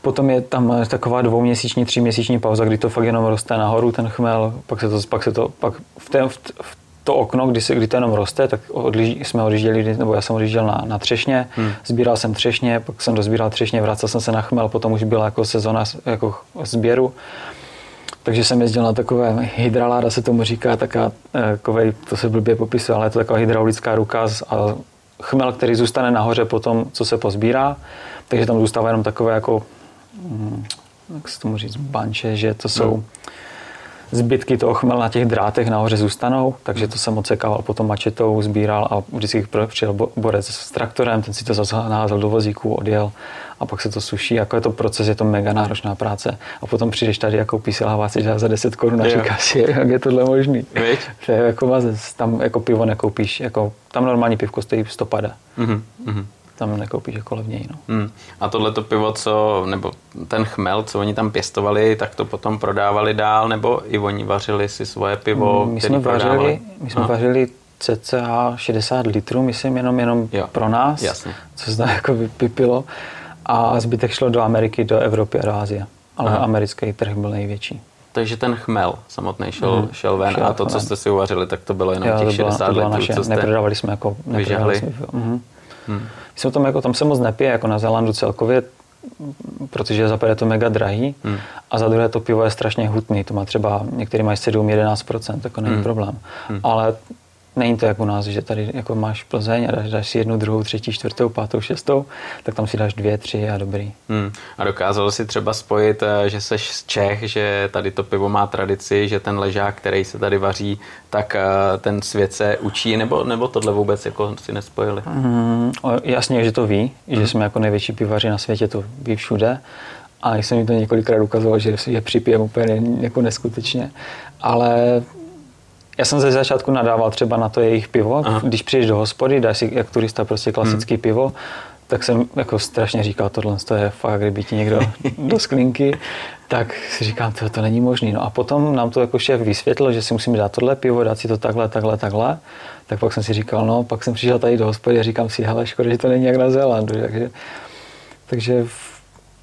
Potom je tam taková dvouměsíční, tříměsíční pauza, kdy to fakt jenom roste nahoru, ten chmel, pak se to, pak se to, pak v, té, v, v to okno, kdy, se, kdy to jenom roste, tak odliž, jsme odjížděli, nebo já jsem odjížděl na, na třešně, hmm. sbíral jsem třešně, pak jsem dozbíral třešně, vracel jsem se na chmel, potom už byla jako sezona jako sběru. Takže jsem jezdil na takové hydraláda, se tomu říká, taká, takovej, to se blbě popisuje, ale je to taková hydraulická ruka a chmel, který zůstane nahoře po tom, co se pozbírá. Takže tam zůstává jenom takové jako, hm, jak se tomu říct, banče, že to jsou... Hmm zbytky toho chmel na těch drátech nahoře zůstanou, takže to jsem odsekával potom mačetou, sbíral a vždycky přijel borec s traktorem, ten si to zase naházel do vozíku, odjel a pak se to suší. Jako je to proces, je to mega náročná práce. A potom přijdeš tady jako písilává si za 10 korun a říkáš si, jak je tohle možný. Víš? To je jako mazec, tam jako pivo nekoupíš, jako, tam normální pivko stojí 150. Mm-hmm. Tam nekoupíš jako levněji. No. Hmm. A tohleto pivo, co, nebo ten chmel, co oni tam pěstovali, tak to potom prodávali dál, nebo i oni vařili si svoje pivo, my jsme vařili, My jsme vařili cca 60 litrů, myslím, jenom, jenom jo. pro nás, Jasně. co se tam jako vypilo. A zbytek šlo do Ameriky, do Evropy a do Asie. Ale Aha. americký trh byl největší. Takže ten chmel samotný šel, hmm. šel ven šel a to, co jste si uvařili, tak to bylo jenom jo, těch to byla, 60 to litrů, naše, co jste neprodávali jsme jako... Vyžahli. Jsme, uh-huh. Hmm jsou tam, jako, tam se moc nepije, jako na Zélandu celkově, protože za prvé je to mega drahý hmm. a za druhé to pivo je strašně hutný. To má třeba, některý mají 7-11%, jako není hmm. problém. Hmm. Ale Není to jako u nás, že tady jako máš Plzeň a dáš, dáš si jednu, druhou, třetí, čtvrtou, pátou, šestou, tak tam si dáš dvě, tři a dobrý. Hmm. A dokázal si třeba spojit, eh, že seš z Čech, že tady to pivo má tradici, že ten ležák, který se tady vaří, tak eh, ten svět se učí, nebo, nebo tohle vůbec jako si nespojili? Hmm, jasně, že to ví, hmm. že jsme jako největší pivaři na světě, to ví všude. A jsem mi to několikrát ukazoval, že je připijem úplně jako neskutečně. Ale já jsem ze začátku nadával třeba na to jejich pivo. Aha. Když přijdeš do hospody, dáš si jak turista prostě klasický hmm. pivo, tak jsem jako strašně říkal, tohle to je fakt, kdyby ti někdo do sklinky, tak si říkám, to, to není možný. No a potom nám to jako šéf vysvětlil, že si musíme dát tohle pivo, dát si to takhle, takhle, takhle. Tak pak jsem si říkal, no, pak jsem přišel tady do hospody a říkám si, hele, škoda, že to není jak na Zélandu. Takže, takže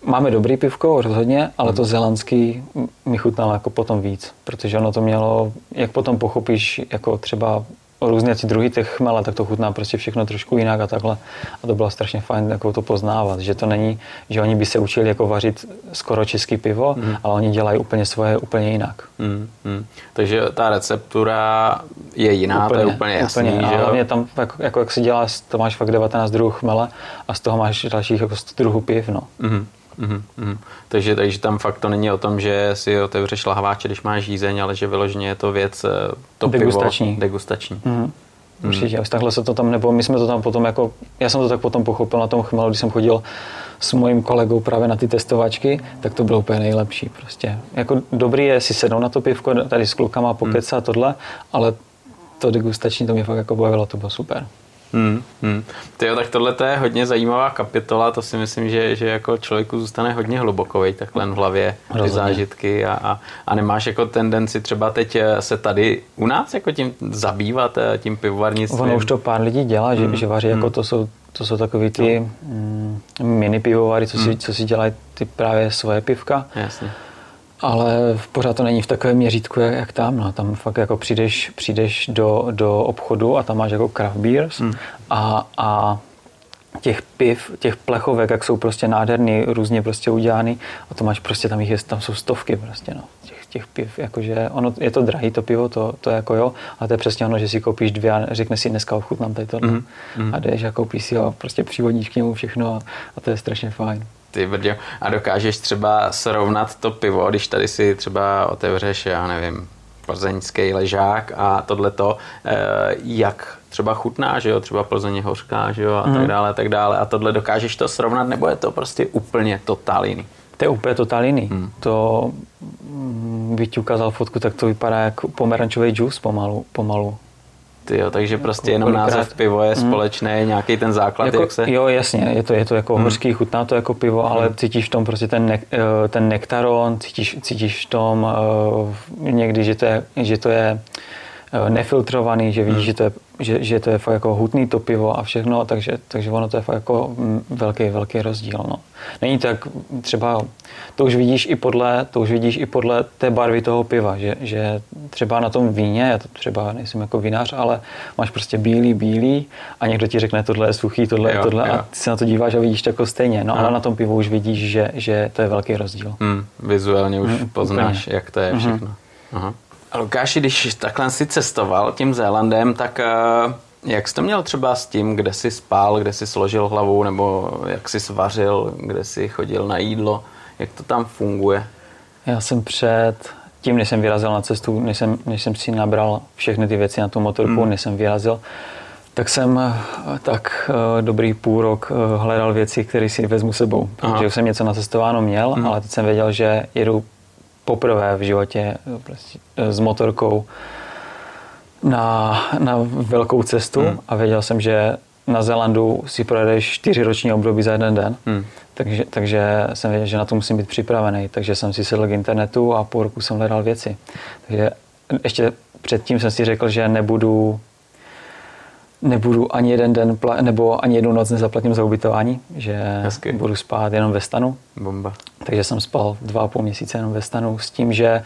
Máme dobrý pivko, rozhodně, ale to zelandský mi chutnalo jako potom víc, protože ono to mělo, jak potom pochopíš, jako třeba různé ty druhy těch chmele, tak to chutná prostě všechno trošku jinak a takhle. A to bylo strašně fajn jako to poznávat, že to není, že oni by se učili jako vařit skoro český pivo, mm. ale oni dělají úplně svoje úplně jinak. Mm, mm. Takže ta receptura je jiná, úplně, to je úplně jasný. Úplně. Že a hlavně tam, jako, jako jak si dělá, to máš fakt 19 druhů chmele a z toho máš dalších jako 100 druhů piv. No. Mm. Mm-hmm. Takže, takže tam fakt to není o tom, že si otevřeš lahváče, když máš žízeň, ale že vyloženě je to věc eh, to degustační. Pivo, degustační. Mm-hmm. Určitě, mm. takhle se to tam, nebo my jsme to tam potom jako, já jsem to tak potom pochopil na tom chmelu, když jsem chodil s mojím kolegou právě na ty testovačky, tak to bylo úplně nejlepší prostě. Jako dobrý je si sednout na to pivko, tady s klukama pokecat mm. a tohle, ale to degustační to mě fakt jako bavilo, to bylo super. Hmm, hmm. Tyjo, tak tohle to je hodně zajímavá kapitola, to si myslím, že, že jako člověku zůstane hodně hlubokový takhle v hlavě, ty zážitky a, a, a nemáš jako tendenci třeba teď eh, se tady u nás jako tím zabývat, eh, tím pivovarnictvím? Ono už to pár lidí dělá, že, hmm. že vaří, jako hmm. to jsou to jsou takový ty no. mm, mini pivovary, co si, hmm. co si dělají ty právě svoje pivka. Jasně ale pořád to není v takovém měřítku, jak, jak tam. No. Tam fakt jako přijdeš, přijdeš do, do obchodu a tam máš jako craft beers hmm. a, a těch piv, těch plechovek, jak jsou prostě nádherný, různě prostě udělány a to máš prostě, tam, jich je, tam jsou stovky prostě, no, těch, těch piv, jakože ono, je to drahý to pivo, to, to jako jo, ale to je přesně ono, že si koupíš dvě a řekne si dneska ochutnám tady tohle mm, mm. a jdeš a koupíš si ho, prostě přívodníš k němu všechno a, a to je strašně fajn. Ty brďo. A dokážeš třeba srovnat to pivo, když tady si třeba otevřeš, já nevím, plzeňský ležák a tohleto, eh, jak třeba chutná, že jo, třeba Plzeň hořká, že jo, a mm. tak mhm. dále, a tak dále. A tohle dokážeš to srovnat, nebo je to prostě úplně totál jiný? To je úplně totál jiný. Mm. To, bych ti ukázal fotku, tak to vypadá jako pomerančový džus pomalu, pomalu. Tyjo, takže prostě jenom název pivo je mm. společný, nějaký ten základ, jako, jak se... Jo, jasně, je to, je to jako mm. hořký, chutná to jako pivo, ale mm. cítíš v tom prostě ten, ne, eh, ten nektaron, cítíš, cítíš v tom uh, někdy, že to je, že to je uh, nefiltrovaný, že vidíš, mm. že to je že, že to je fakt jako hutný to pivo a všechno, takže, takže ono to je fakt jako mm, velký, velký rozdíl. No. Není to jak třeba, to už vidíš i podle, to už vidíš i podle té barvy toho piva, že, že třeba na tom víně, já to třeba nejsem jako vinař, ale máš prostě bílý, bílý a někdo ti řekne, tohle je suchý, tohle je tohle jo. a ty se na to díváš a vidíš to jako stejně. No, ale na tom pivu už vidíš, že, že to je velký rozdíl. Hmm, vizuálně už hmm, poznáš, úplně. jak to je všechno. Hmm. Aha. Lukáši, když takhle si cestoval tím Zélandem, tak eh, jak jsi to měl třeba s tím, kde jsi spál, kde jsi složil hlavu, nebo jak jsi svařil, kde jsi chodil na jídlo, jak to tam funguje? Já jsem před tím, než jsem vyrazil na cestu, než jsem, než jsem si nabral všechny ty věci na tu motorku, hmm. než jsem vyrazil, tak jsem eh, tak uh, dobrý půl rok hledal věci, které si vezmu sebou. Protože už jsem něco nacestováno měl, hmm. ale teď jsem věděl, že jedu poprvé v životě prostě, s motorkou na, na velkou cestu hmm. a věděl jsem, že na Zelandu si projedeš čtyři roční období za jeden den, hmm. takže, takže jsem věděl, že na to musím být připravený. Takže jsem si sedl k internetu a půl roku jsem hledal věci. Takže ještě předtím jsem si řekl, že nebudu nebudu ani jeden den pla- nebo ani jednu noc nezaplatím za ubytování, že Hezky. budu spát jenom ve stanu. Bomba. Takže jsem spal dva a půl měsíce jenom ve stanu s tím, že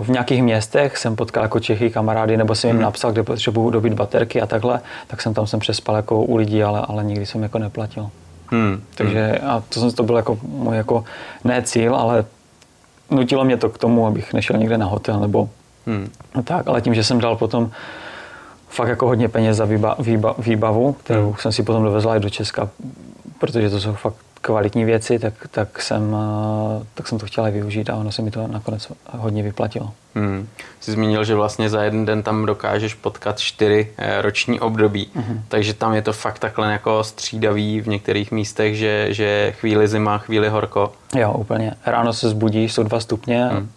v nějakých městech jsem potkal jako Čechy kamarády, nebo jsem jim hmm. napsal, kde potřebuju dobít baterky a takhle, tak jsem tam jsem přespal jako u lidí, ale, ale nikdy jsem jako neplatil. Hmm. Takže a to, to byl jako můj jako ne cíl, ale nutilo mě to k tomu, abych nešel někde na hotel nebo hmm. tak, ale tím, že jsem dal potom fakt jako hodně peněz za výba, výba, výbavu, kterou hmm. jsem si potom dovezla i do Česka, protože to jsou fakt kvalitní věci, tak, tak, jsem, eh, tak jsem to chtěla využít a ono se mi to nakonec hodně vyplatilo. Hmm. Jsi zmínil, že vlastně za jeden den tam dokážeš potkat čtyři eh, roční období, hmm. takže tam je to fakt takhle jako střídavý v některých místech, že, že chvíli zima, chvíli horko. Jo, úplně. Ráno se zbudíš, jsou dva stupně, hmm.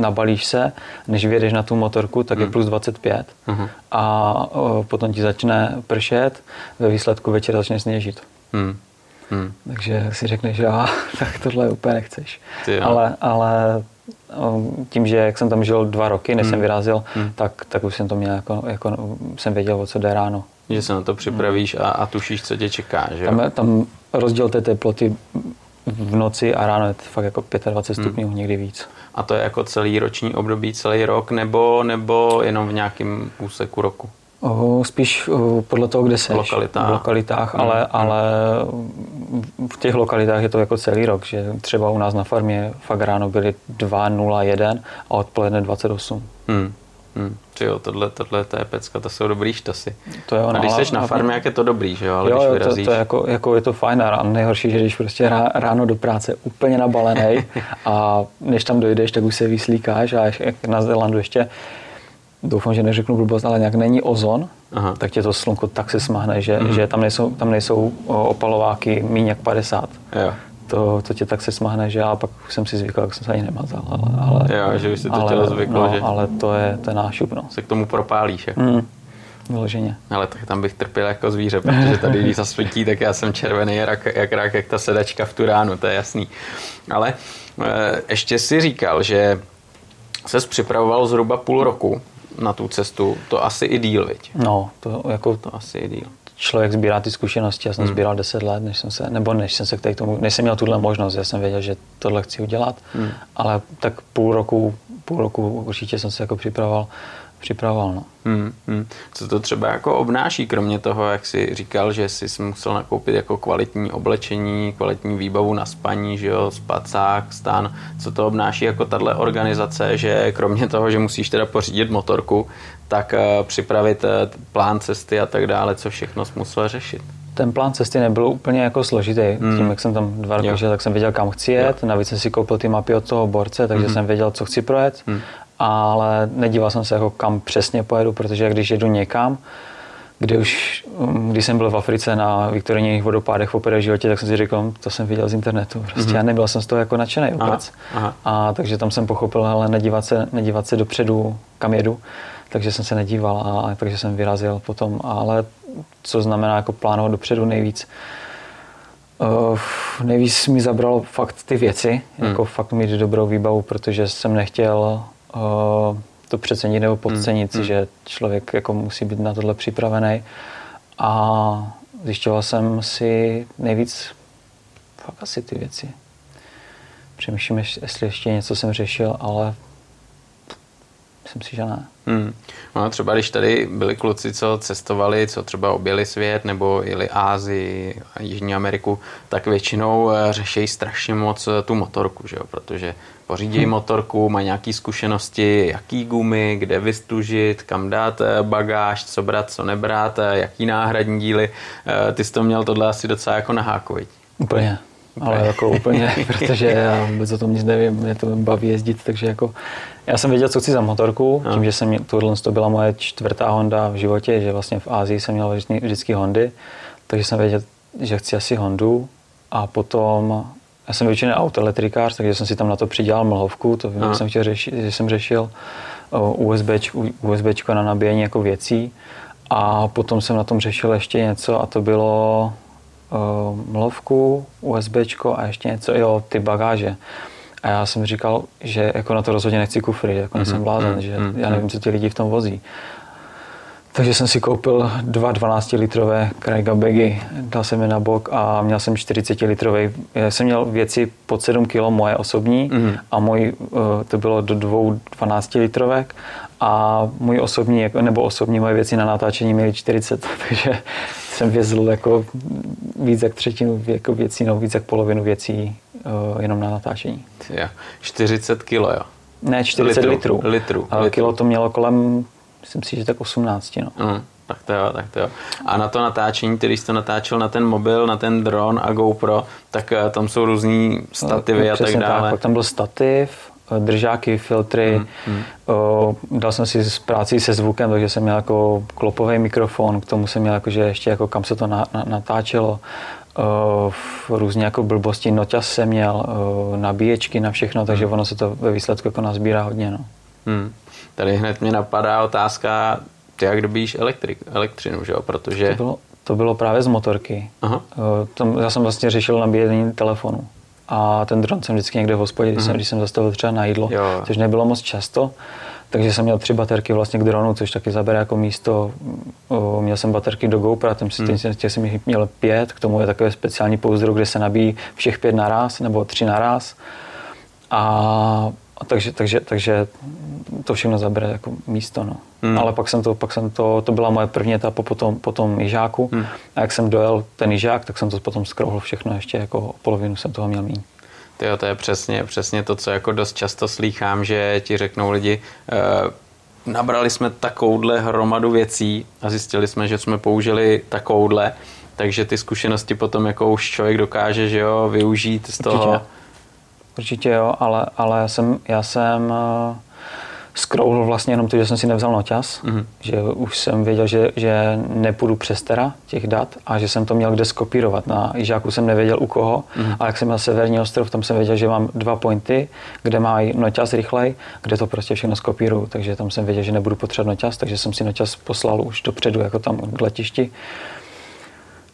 Nabalíš se, než vyjedeš na tu motorku, tak hmm. je plus 25 hmm. a o, potom ti začne pršet, ve výsledku večer začne sněžit. Hmm. Hmm. Takže si řekneš, že ah, tak tohle úplně nechceš. ale, ale um, tím, že jak jsem tam žil dva roky, než hmm. jsem vyrazil, hmm. tak, tak už jsem to měl, jako, jako jsem věděl, o co jde ráno. Že se na to připravíš hmm. a, a tušíš, co tě čeká, že Tam, tam rozdíl té teploty v noci a ráno je to fakt jako 25 hmm. stupňů, hmm. někdy víc. A to je jako celý roční období, celý rok, nebo, nebo jenom v nějakém úseku roku? spíš podle toho, kde. V lokalitách. V lokalitách, hmm. ale, ale v těch lokalitách je to jako celý rok, že třeba u nás na farmě fakt ráno byly 2.01 a odpoledne 28. Hmm. Hmm. Jo, tohle, tohle to je pecka, to jsou dobrý štosy. To je ono, a když jsi na farmě, jak je to dobrý, že jo? Ale jo, když vyrazíš... to, to je jako, jako, je to fajn a nejhorší, že když prostě ráno do práce úplně nabalený a než tam dojdeš, tak už se vyslíkáš a jak na Zelandu ještě doufám, že neřeknu blbost, ale nějak není ozon, Aha. tak tě to slunko tak se smahne, že, mm. že tam nejsou, tam nejsou opalováky míň jak 50. Jo. To, to tě tak se smahne, že já pak jsem si zvykl, jak jsem se ani nemazal. Ale, ale, jo, že už si to ale, tělo zvyklo, no, že... ale to je, to je nášup, no. Se k tomu propálíš, jako. Mm. vyloženě. Ale tak tam bych trpěl jako zvíře, protože tady, když zasvítí, tak já jsem červený jak, jak rak, jak ta sedačka v tu ránu, to je jasný. Ale e, ještě si říkal, že ses připravoval zhruba půl roku na tu cestu, to asi i díl, viď? No, to jako... To asi i díl. Člověk sbírá ty zkušenosti, já jsem hmm. sbíral 10 let, než jsem se, nebo než jsem se k tomu, než jsem měl tuhle možnost, já jsem věděl, že tohle chci udělat, hmm. ale tak půl roku, půl roku určitě jsem se jako připravoval připravoval. No. Hmm, hmm. Co to třeba jako obnáší, kromě toho, jak jsi říkal, že jsi musel nakoupit jako kvalitní oblečení, kvalitní výbavu na spaní, že jo, spacák, stan, co to obnáší jako tahle organizace, že kromě toho, že musíš teda pořídit motorku, tak uh, připravit uh, plán cesty a tak dále, co všechno jsi musel řešit ten plán cesty nebyl úplně jako složitý. Hmm. Tím, jak jsem tam dva roky žil, tak jsem věděl, kam chci jet. Jo. Navíc jsem si koupil ty mapy od toho borce, takže hmm. jsem věděl, co chci projet. Hmm ale nedíval jsem se jako kam přesně pojedu, protože když jedu někam, kde už, mm, když jsem byl v Africe na Viktorijních vodopádech v životě, tak jsem si řekl, to jsem viděl z internetu. Prostě mm-hmm. já nebyl jsem z toho jako nadšený vůbec. Aha, aha. A takže tam jsem pochopil, ale nedívat se, nedívat se dopředu, kam jedu. Takže jsem se nedíval a takže jsem vyrazil potom. Ale co znamená jako plánovat dopředu nejvíc, Uh, nejvíc mi zabralo fakt ty věci, hmm. jako fakt mít dobrou výbavu, protože jsem nechtěl uh, to přecenit nebo podcenit hmm. že člověk jako musí být na tohle připravený. A zjišťoval jsem si nejvíc fakt asi ty věci. Přemýšlím, jestli ještě něco jsem řešil, ale myslím si, že ne. Hmm. No třeba když tady byli kluci, co cestovali, co třeba objeli svět nebo jeli Ázii a Jižní Ameriku, tak většinou eh, řeší strašně moc eh, tu motorku, že jo? protože pořídí hmm. motorku, mají nějaké zkušenosti, jaký gumy, kde vystužit, kam dát eh, bagáž, co brát, co nebrat, jaký náhradní díly. Ty jsi to měl tohle asi docela jako na Úplně. Ale jako úplně, protože já vůbec o tom nic nevím, mě to baví jezdit, takže jako já jsem věděl, co chci za motorku, no. tím, že jsem tohle to byla moje čtvrtá Honda v životě, že vlastně v Ázii jsem měl vždycky, vždycky Hondy, takže jsem věděl, že chci asi Hondu a potom já jsem většinou autoelektrikář, takže jsem si tam na to přidělal mlhovku, to vím, že jsem chtěl řešit, že jsem řešil USB, USB na nabíjení jako věcí a potom jsem na tom řešil ještě něco a to bylo uh, mlhovku, USB a ještě něco, jo, ty bagáže. A já jsem říkal, že jako na to rozhodně nechci kufry, jako mm-hmm. nejsem blázen, mm-hmm. že mm-hmm. já nevím, co ti lidi v tom vozí. Takže jsem si koupil dva 12-litrové Craiga bagy, dal jsem je na bok a měl jsem 40-litrový. Já jsem měl věci pod 7 kg moje osobní mm-hmm. a můj, uh, to bylo do dvou 12-litrovek a můj osobní, jako, nebo osobní moje věci na natáčení měly 40, takže jsem vězl jako víc jak třetinu jako věcí, no víc jak polovinu věcí uh, jenom na natáčení. Jo. 40 kilo, jo? Ne, 40 litrů. litrů. litrů. A kilo to mělo kolem, myslím si, že tak 18, no. Mm. Tak to jo, tak to jo. A na to natáčení, který jsi to natáčel na ten mobil, na ten dron a GoPro, tak eh, tam jsou různý stativy no, a tak dále. Tak, pak tam byl stativ, držáky, filtry. Mm, mm. O, dal jsem si z práci se zvukem, takže jsem měl jako klopový mikrofon, k tomu jsem měl jako, že ještě jako kam se to na, na, natáčelo. O, různě jako blbosti, noťas jsem měl, nabíječky na všechno, takže mm. ono se to ve výsledku jako nazbírá hodně. No. Mm. Tady hned mě napadá otázka, ty jak dobíš elektrik, elektřinu, že jo? Protože... To bylo, to bylo právě z motorky. Aha. Tam, já jsem vlastně řešil nabíjení telefonu a ten dron jsem vždycky někde v hospodě, když, mm-hmm. jsem, mhm. když jsem zastavil třeba na jídlo, jo. což nebylo moc často. Takže jsem měl tři baterky vlastně k dronu, což taky zabere jako místo. O, měl jsem baterky do GoPro, tam si, mm. těch jsem jich měl pět, k tomu je takové speciální pouzdro, kde se nabíjí všech pět naraz, nebo tři naraz. A a takže, takže, takže to všechno zabere jako místo. No. Hmm. Ale pak jsem to, pak jsem to, to byla moje první etapa po tom, po tom jižáku. Hmm. A jak jsem dojel ten jižák, tak jsem to potom skrouhl všechno ještě jako polovinu jsem toho měl mít. Tyjo, to je přesně, přesně to, co jako dost často slýchám, že ti řeknou lidi, e, nabrali jsme takovouhle hromadu věcí a zjistili jsme, že jsme použili takovouhle, takže ty zkušenosti potom jako už člověk dokáže, že jo, využít z toho. Určitě. Určitě jo, ale, ale já jsem, já jsem eh, skrouhl vlastně jenom to, že jsem si nevzal noťas, mm-hmm. že už jsem věděl, že, že nepůjdu přes tera těch dat a že jsem to měl kde skopírovat. Na Ižáku jsem nevěděl u koho, mm-hmm. a jak jsem měl Severní ostrov, tam jsem věděl, že mám dva pointy, kde mají noťas rychlej, kde to prostě všechno skopíruju, takže tam jsem věděl, že nebudu potřebovat noťas, takže jsem si noťas poslal už dopředu, jako tam k letišti.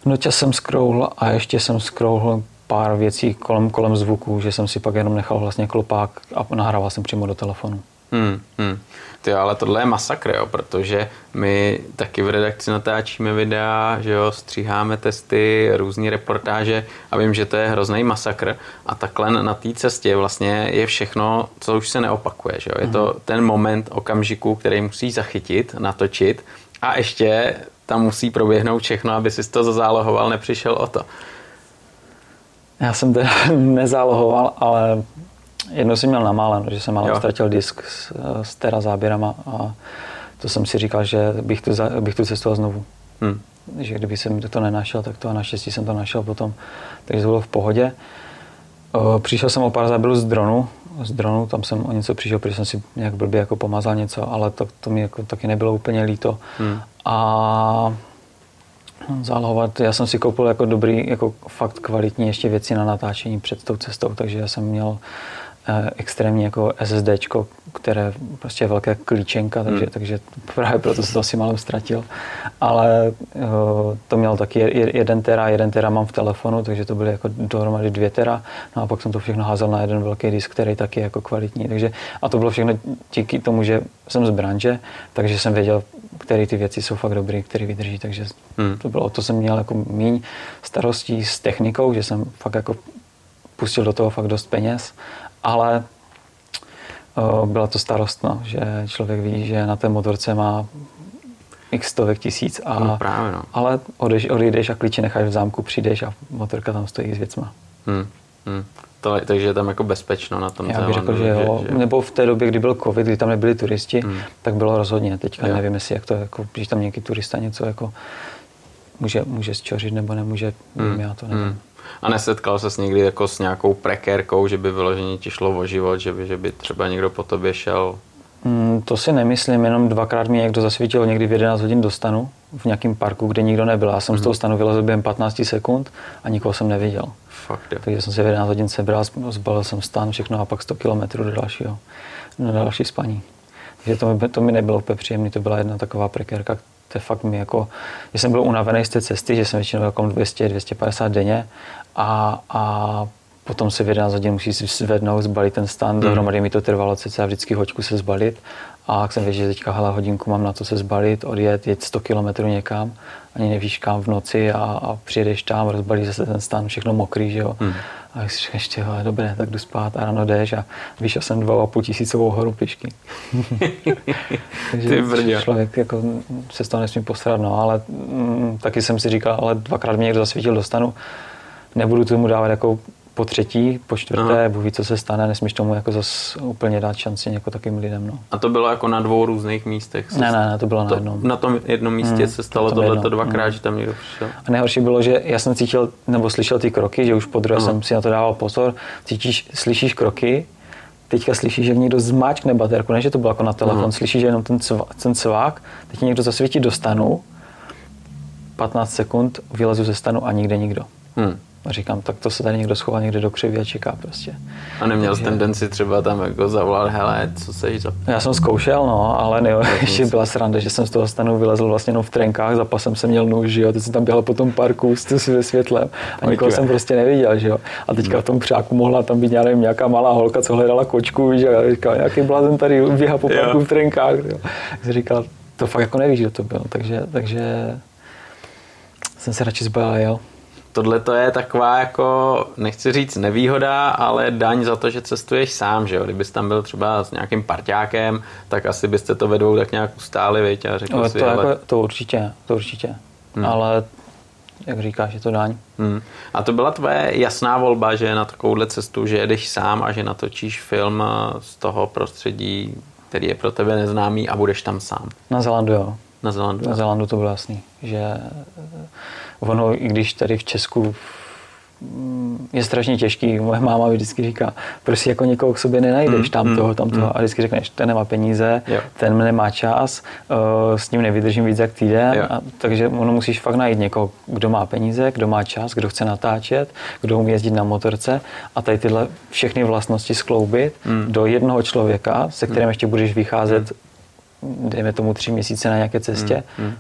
Noťas jsem skrouhl a ještě jsem skrouhl pár věcí kolem, kolem zvuku, že jsem si pak jenom nechal vlastně klopák a nahrával jsem přímo do telefonu. Hmm, hmm. Ty, ale tohle je masakr, jo, protože my taky v redakci natáčíme videa, že jo, stříháme testy, různé reportáže a vím, že to je hrozný masakr a takhle na té cestě vlastně je všechno, co už se neopakuje, že jo. Je to mhm. ten moment okamžiku, který musí zachytit, natočit a ještě tam musí proběhnout všechno, aby si to zazálohoval, nepřišel o to. Já jsem teda nezálohoval, ale jednou jsem měl namáleno, že jsem ale ztratil disk s, s tera záběrama a to jsem si říkal, že bych tu, bych tu cestoval znovu. Hmm. Že kdyby jsem to nenašel, tak to a naštěstí jsem to našel potom. Takže to bylo v pohodě. Přišel jsem o pár záběrů z dronu, z dronu, tam jsem o něco přišel, protože jsem si nějak blbě jako pomazal něco, ale to, to mi jako taky nebylo úplně líto. Hmm. A zálohovat. Já jsem si koupil jako dobrý, jako fakt kvalitní ještě věci na natáčení před tou cestou, takže já jsem měl Eh, extrémní jako SSD, které prostě je velké klíčenka, takže, hmm. takže právě proto se to asi malou ztratil. Ale uh, to měl taky jeden tera, jeden tera mám v telefonu, takže to byly jako dohromady dvě tera. No a pak jsem to všechno házel na jeden velký disk, který taky je jako kvalitní. Takže, a to bylo všechno díky tomu, že jsem z branže, takže jsem věděl, které ty věci jsou fakt dobré, které vydrží, takže hmm. to bylo, to jsem měl jako míň starostí s technikou, že jsem fakt jako pustil do toho fakt dost peněz ale uh, byla to starost, no, že člověk ví, že na té motorce má x stovek tisíc, a, no právě, no. ale odeš, odejdeš a klíče necháš v zámku, přijdeš a motorka tam stojí s věcma. Hmm. Hmm. To, takže je tam jako bezpečno na tom Já bych řekl, že jo. Že, že... Nebo v té době, kdy byl covid, kdy tam nebyli turisti, hmm. tak bylo rozhodně. Teďka jo. nevím, jestli jak to, jako, když tam nějaký turista něco jako může, může zčořit nebo nemůže, hmm. já to nevím. Hmm. A nesetkal se s někdy jako s nějakou prekérkou, že by vyloženě ti šlo o život, že by, že by třeba někdo po tobě šel? Mm, to si nemyslím, jenom dvakrát mi někdo zasvítil někdy v 11 hodin do stanu v nějakém parku, kde nikdo nebyl. Já jsem mm-hmm. z toho stanu vylezl během 15 sekund a nikoho jsem neviděl. Fakt, jo. Takže jsem se v 11 hodin sebral, zbalil jsem stan, všechno a pak 100 kilometrů do dalšího, do další spaní. Takže to mi, to mi nebylo úplně příjemné, to byla jedna taková prekérka, to je fakt mi jako, že jsem byl unavený z té cesty, že jsem většinou jako 200-250 denně a, a potom se v 11 hodin musí zvednout, zbalit ten stan, mm. dohromady mi to trvalo cca vždycky hoďku se zbalit a jak jsem věděl, že teďka hele, hodinku mám na to se zbalit, odjet, jet 100 km někam, ani nevíš kam v noci a, a přijedeš tam, rozbalí se ten stan, všechno mokrý, že jo. Mm. A si říkáš, dobré, tak jdu spát a ráno jdeš a vyšel jsem dva a půl tisícovou horu pěšky. Takže Ty brdě. člověk jako se z toho nesmí posrat, no, ale mm, taky jsem si říkal, ale dvakrát mě někdo zasvítil dostanu, nebudu tomu dávat jako po třetí, po čtvrté, Bůh ví, co se stane, nesmíš tomu jako zase úplně dát šanci jako takým lidem. No. A to bylo jako na dvou různých místech? Ne, ne, ne, to bylo to, na jednom. Na tom jednom místě hmm, se stalo tohle to dvakrát, hmm. že tam někdo přišel? A nejhorší bylo, že já jsem cítil, nebo slyšel ty kroky, že už po druhé jsem si na to dával pozor, cítíš, slyšíš kroky, teďka slyšíš, že někdo zmáčkne baterku, ne, že to bylo jako na telefon, hmm. slyšíš jenom ten, cv, ten cvák, teď někdo zasvítí do stanu, 15 sekund, vylezu ze stanu a nikde nikdo. Hmm. A říkám, tak to se tady někdo schoval někde do křivy a čeká prostě. A neměl jsi tendenci třeba tam jako zavolat, hele, co se za... Já jsem zkoušel, no, ale ne, ještě byla sranda, že jsem z toho stanu vylezl vlastně jenom v trenkách, za pasem jsem měl nůž, že jo, teď jsem tam běhal po tom parku s tím světlem a nikoho jsem prostě neviděl, že jo. A teďka v tom přáku mohla tam být, nevím, nějaká malá holka, co hledala kočku, že jo, říkal, nějaký blázen tady běhá po parku jo. v trenkách, jo. Tak jsem říkal, to fakt jako nevíš, kdo to byl, takže, takže jsem se radši zbál, tohle to je taková jako, nechci říct nevýhoda, ale daň za to, že cestuješ sám, že jo? Kdybys tam byl třeba s nějakým parťákem, tak asi byste to vedou tak nějak ustáli, viď? A řekl no, si, to, ale... jako, to určitě, to určitě. Hmm. Ale jak říkáš, je to daň. Hmm. A to byla tvoje jasná volba, že na takovouhle cestu, že jedeš sám a že natočíš film z toho prostředí, který je pro tebe neznámý a budeš tam sám. Na Zelandu, jo. Na Zelandu. Na Zelandu to bylo jasný, že ono, i když tady v Česku je strašně těžký. Moje máma mi vždycky říká, prostě jako někoho k sobě nenajdeš, mm, tam mm, toho, tam toho. Mm. A vždycky řekneš, ten nemá peníze, jo. ten nemá čas, uh, s ním nevydržím víc jak týden. A, takže ono musíš fakt najít někoho, kdo má peníze, kdo má čas, kdo chce natáčet, kdo umí jezdit na motorce a tady tyhle všechny vlastnosti skloubit mm. do jednoho člověka, se kterým mm. ještě budeš vycházet, mm. dejme tomu tři měsíce na nějaké cestě, mm. mm.